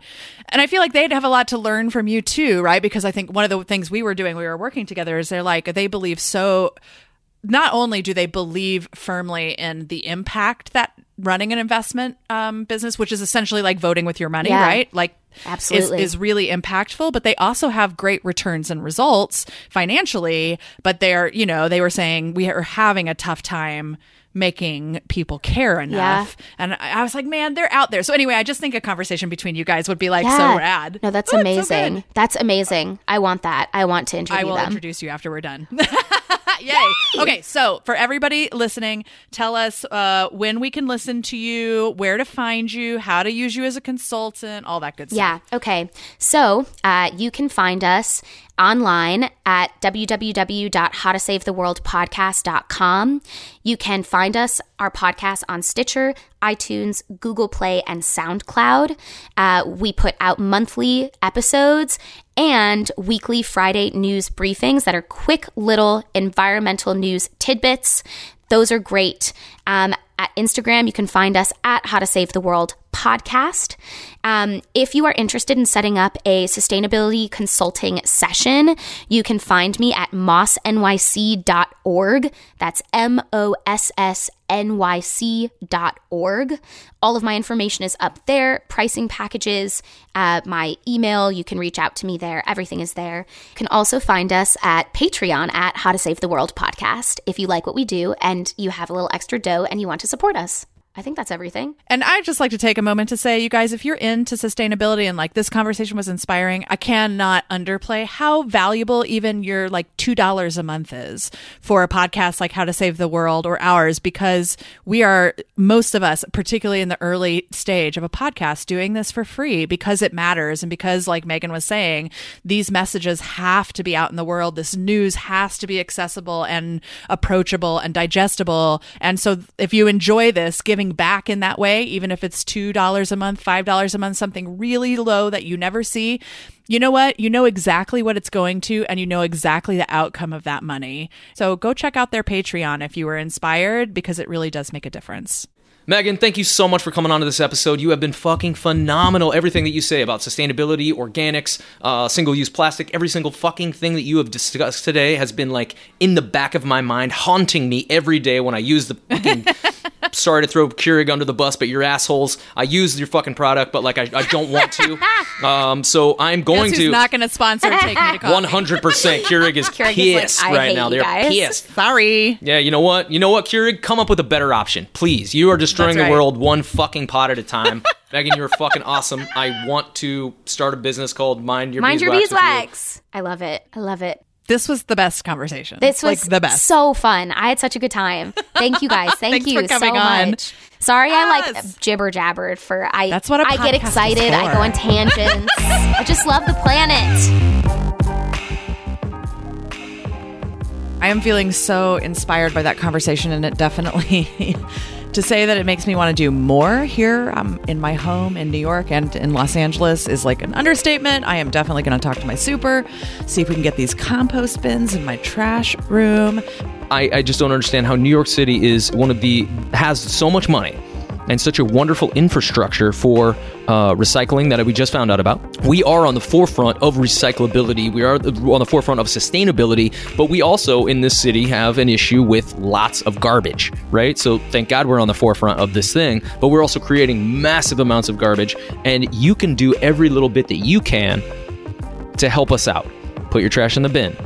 And I feel like they'd have a lot to learn from you too, right? Because I think one of the things we were doing, we were working together, is they're like, they believe so not only do they believe firmly in the impact that running an investment um, business, which is essentially like voting with your money, Yeah. right? Like Absolutely. Is, is really impactful, but they also have great returns and results financially. But they're, you know, they were saying we are having a tough time making people care enough. And I, was like, man, they're out there. So anyway, I just think a conversation between you guys would be like so rad. No, that's Oh, it's so amazing. that's amazing. I want that. I want to interview I will them. introduce you after we're done. Yay. Okay, so for everybody listening, tell us uh, when we can listen to you, where to find you, how to use you as a consultant, all that good stuff. Yeah. Okay. So uh, you can find us online at www.howtosavetheworldpodcast.com. You can find us, our podcast, on Stitcher, iTunes, Google Play, and SoundCloud. Uh, we put out monthly episodes and weekly Friday news briefings that are quick little environmental news tidbits. Those are great. Um, at Instagram, you can find us at How to Save the World podcast. Um, if you are interested in setting up a sustainability consulting session, you can find me at mossnyc.org. That's M O S S nyc.org. All of my information is up there, pricing packages, uh, my email, you can reach out to me there. Everything is there. You can also find us at Patreon at How to Save the World podcast if you like what we do and you have a little extra dough and you want to support us. I think that's everything. And I'd just like to take a moment to say, you guys, if you're into sustainability and like this conversation was inspiring, I cannot underplay how valuable even your like $2 a month is for a podcast like How to Save the World or ours, because we are, most of us, particularly in the early stage of a podcast, doing this for free because it matters. And because, like Meghan was saying, these messages have to be out in the world. This news has to be accessible and approachable and digestible. And so if you enjoy this, giving back in that way, even if it's $2 a month, $5 a month, something really low that you never see, you know what? You know exactly what it's going to, and you know exactly the outcome of that money. So go check out their Patreon if you were inspired, because it really does make a difference. Meghan, thank you so much for coming on to this episode. You have been fucking phenomenal. Everything that you say about sustainability, organics, uh, single use plastic, every single fucking thing that you have discussed today has been like in the back of my mind, haunting me every day when I use the fucking. sorry to throw Keurig under the bus, but you're assholes. I use your fucking product, but like I, I don't want to. Um, so I'm going Guess to. not going to sponsor Take Me to Coffee? One hundred percent. Keurig is Keurig is like, pissed "I right hate now. you They're guys." pissed. Sorry. Yeah, you know what? You know what, Keurig? Come up with a better option, please. You are destroying That's the world one fucking pot at a time. Meghan, you're fucking awesome. I want to start a business called Mind Your Mind your Beeswax. with you. I love it. I love it. This was the best conversation. This was like the best. so fun. I had such a good time. Thank you guys. Thank you for coming so on. much. Sorry, I like jibber jabbered for I. That's what a I get excited. I go on tangents. I just love the planet. I am feeling so inspired by that conversation, and it definitely. To say that it makes me want to do more here um, in my home in New York and in Los Angeles is like an understatement. I am definitely going to talk to my super, see if we can get these compost bins in my trash room. I, I just don't understand how New York City is one of the has so much money and such a wonderful infrastructure for uh, recycling that we just found out about. We are on the forefront of recyclability. We are on the forefront of sustainability, but we also in this city have an issue with lots of garbage, right? So thank God we're on the forefront of this thing, but we're also creating massive amounts of garbage, and you can do every little bit that you can to help us out. Put your trash in the bin.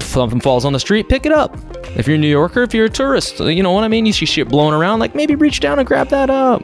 Something falls on the street, pick it up. If you're a New Yorker, if you're a tourist, you know what I mean? You see shit blowing around, like maybe reach down and grab that up.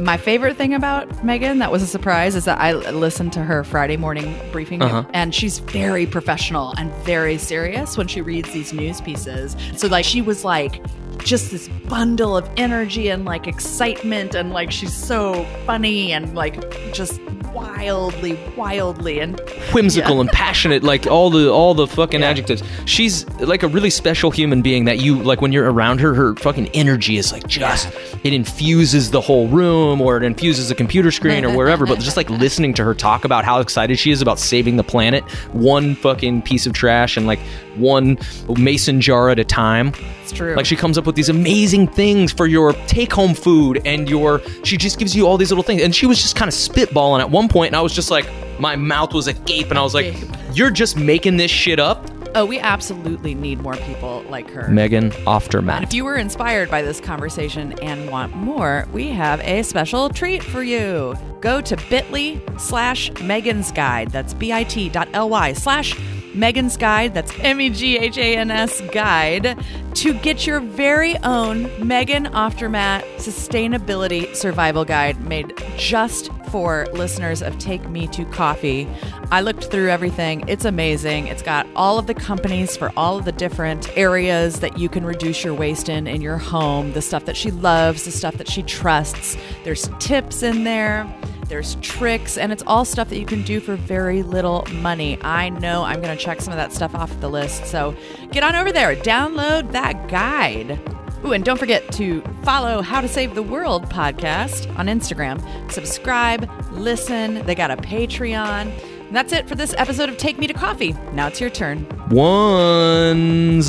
My favorite thing about Meghan that was a surprise is that I listened to her Friday morning briefing, Uh-huh. and she's very professional and very serious when she reads these news pieces. So, like, she was like just this bundle of energy and like excitement, and like she's so funny and like just wildly, wildly, and Whimsical and passionate, like all the all the fucking adjectives. She's like a really special human being that you like when you're around her, her fucking energy is like just it infuses the whole room or it infuses the computer screen or wherever. But just like listening to her talk about how excited she is about saving the planet, one fucking piece of trash and like one mason jar at a time. It's true. Like she comes up with these amazing things for your take-home food and your she just gives you all these little things. And she was just kind of spitballing at one point and I was just like my mouth was agape and I was like, "You're just making this shit up Oh, we absolutely need more people like her. Meghan Aftermath. If you were inspired by this conversation and want more, we have a special treat for you. Go to bit.ly slash Meghan's Guide. That's bit.ly slash Meghan's Guide. That's M E G H A N S Guide to get your very own Meghan Aftermath Sustainability Survival Guide made just for listeners of Take Me to Coffee. I looked through everything. It's amazing. It's got all of the companies for all of the different areas that you can reduce your waste in in your home, the stuff that she loves, the stuff that she trusts. There's tips in there. There's tricks, and it's all stuff that you can do for very little money. I know I'm going to check some of that stuff off the list. So get on over there, download that guide. Ooh, and don't forget to follow How to Save the World podcast on Instagram. Subscribe, listen. They got a Patreon. And that's it for this episode of Take Me to Coffee. Now it's your turn. Onezo.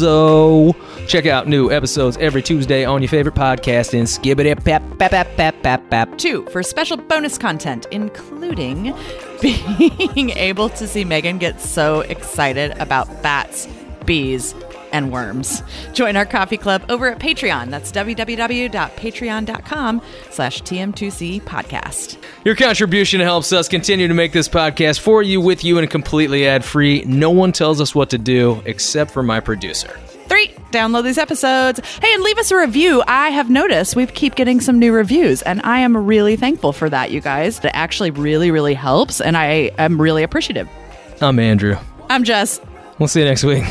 Check out new episodes every Tuesday on your favorite podcasting. Skibbity pap pap pap pap pap pap. Two, for special bonus content, including being able to see Meghan get so excited about bats, bees, and worms. Join our coffee club over at Patreon. That's www.patreon.com slash TM2C podcast. Your contribution helps us continue to make this podcast for you, with you, and completely ad free. No one tells us what to do except for my producer. Three, download these episodes. Hey, and leave us a review. I have noticed we keep getting some new reviews, and I am really thankful for that, you guys. It actually really, really helps, and I am really appreciative. I'm Andrew. I'm Jess. We'll see you next week.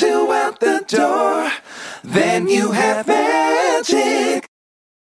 Two out the door. Then you have magic.